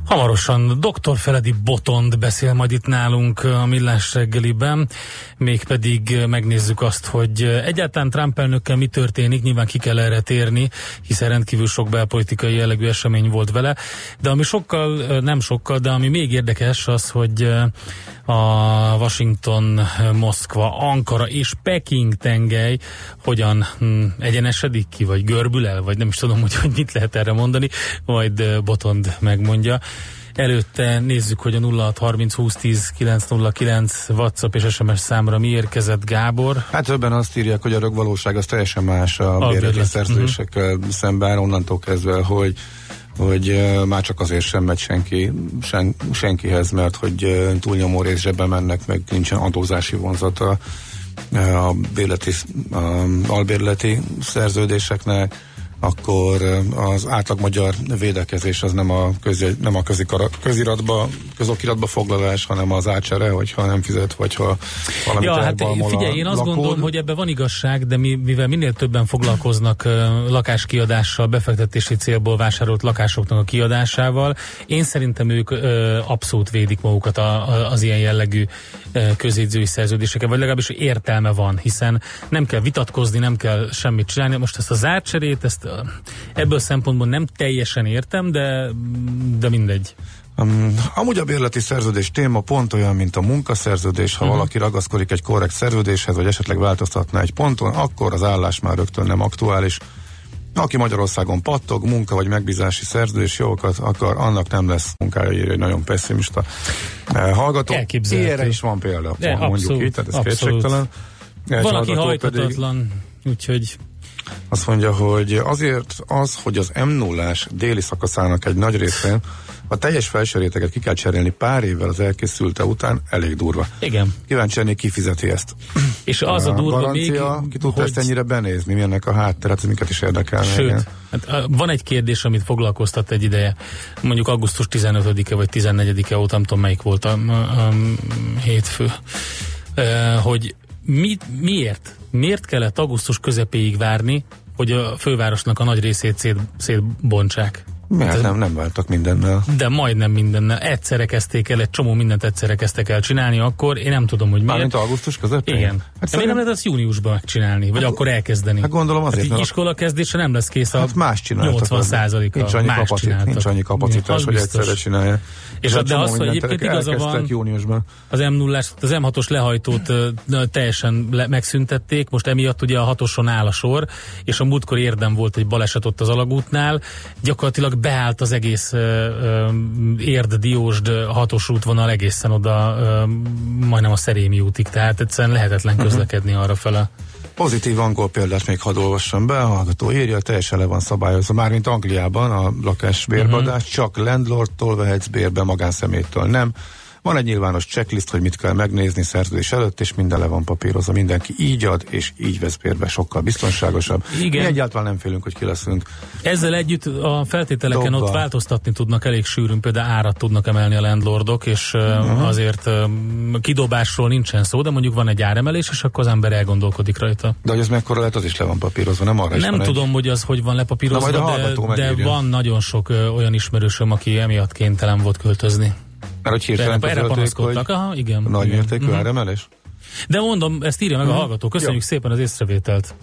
Hamarosan dr. Feledi Botond beszél majd itt nálunk a Millás reggeliben, mégpedig megnézzük azt, hogy egyáltalán Trump elnökkel mi történik, nyilván ki kell erre térni, hiszen rendkívül sok belpolitikai jellegű esemény volt vele, de ami sokkal, nem sokkal, de ami még érdekes az, hogy a Washington, Moszkva, Ankara és Peking tengely hogyan hm, egyenesedik ki, vagy görbül el, vagy nem is tudom, hogy, hogy mit lehet erre mondani, majd Botond megmondja. Előtte nézzük, hogy a 0630 2010 909 WhatsApp és SMS számra mi érkezett Gábor. Hát többen azt írják, hogy a rögvalóság az teljesen más a bérleti szerződésekkel uh-huh. szemben, onnantól kezdve, hogy hogy már csak azért sem megy senki, sen, senkihez, mert hogy túlnyomó részbe mennek, meg nincsen adózási vonzata a bérleti, uh, albérleti szerződéseknek, akkor az átlag magyar védekezés az nem a, közi, nem a közikara, köziratba, közokiratba foglalás, hanem az átsere, hogyha nem fizet, vagy ha valami ja, hát figyelj, én azt lakód. gondolom, hogy ebben van igazság, de mi, mivel minél többen foglalkoznak lakáskiadással, befektetési célból vásárolt lakásoknak a kiadásával, én szerintem ők abszolút védik magukat a, a, az ilyen jellegű közédzői szerződéseket, vagy legalábbis értelme van, hiszen nem kell vitatkozni, nem kell semmit csinálni. Most ezt az átcserét, ezt ebből szempontból nem teljesen értem, de, de mindegy. Um, amúgy a bérleti szerződés téma pont olyan, mint a munkaszerződés, ha uh-huh. valaki ragaszkodik egy korrekt szerződéshez, vagy esetleg változtatna egy ponton, akkor az állás már rögtön nem aktuális. Aki Magyarországon pattog, munka vagy megbízási szerződés jogokat akar, annak nem lesz munkája, írja egy nagyon pessimista eh, hallgató. Ilyenre is van példa, De mondjuk abszolút, így, tehát ez kétségtelen. Van, aki hajtatatlan, pedig... úgyhogy azt mondja, hogy azért az, hogy az m 0 déli szakaszának egy nagy részén a teljes felső réteget ki kell cserélni pár évvel az elkészülte után, elég durva. Igen. Kíváncsi lenni, ki fizeti ezt. És az a, a durva garancia, még, ki tudta hogy... ezt ennyire benézni, mi ennek a háttere, hát minket is érdekel. Sőt, hát, van egy kérdés, amit foglalkoztat egy ideje, mondjuk augusztus 15-e vagy 14-e óta, nem tudom melyik volt a, a, a hétfő, hogy mi, miért? Miért kellett augusztus közepéig várni, hogy a fővárosnak a nagy részét szét, szétbontsák? Miért nem, nem váltak mindennel? De majdnem mindennel. Egyszerre kezdték el, egy csomó mindent egyszerre kezdtek el csinálni, akkor én nem tudom, hogy miért. Mármint augusztus közepén? Igen. Hát Hát miért szerint- nem lehet azt júniusban megcsinálni? Vagy Hát- akkor elkezdeni? Hát gondolom azért, hát mert- iskola kezdése nem lesz kész a Hát más csináltak. 80 százaléka. Nincs annyi, kapacit, nincs annyi kapacitás, hogy biztos. egyszerre csinálja. És a de az, hogy egyébként igaza van, júniusban. az m 0 az M6-os lehajtót teljesen le, megszüntették, most emiatt ugye a hatoson áll a sor, és a múltkor érdem volt egy baleset ott az alagútnál, gyakorlatilag beállt az egész érd, diósd hatos útvonal egészen oda, majdnem a Szerémi útig, tehát egyszerűen lehetetlen Mhm. közlekedni arra fele. Pozitív angol példát még hadd olvassam be, a hallgató írja, teljesen le van szabályozva, mármint Angliában a lakásbérbadás, Mhm. csak landlordtól vehetsz bérbe, magánszemélytől nem. Van egy nyilvános checklist, hogy mit kell megnézni szerződés előtt, és minden le van papírozva. Mindenki így ad, és így vesz bérbe, sokkal biztonságosabb. Igen. Mi egyáltalán nem félünk, hogy ki leszünk. Ezzel együtt a feltételeken Dobba. ott változtatni tudnak elég sűrűn, például árat tudnak emelni a landlordok, és uh-huh. azért kidobásról nincsen szó, de mondjuk van egy áremelés, és akkor az ember elgondolkodik rajta. De hogy ez mekkora lehet, az is le van papírozva, nem arra Nem van egy- tudom, hogy az hogy van lepapírozva, de, de van nagyon sok olyan ismerősöm, aki emiatt kénytelen volt költözni. Mert hogy hirtelen erre, panaszkodtak, aha, igen. nagy igen. mértékű Mhm. áremelés? De mondom, ezt írja meg a Mhm. hallgató. Köszönjük Jó. szépen az észrevételt.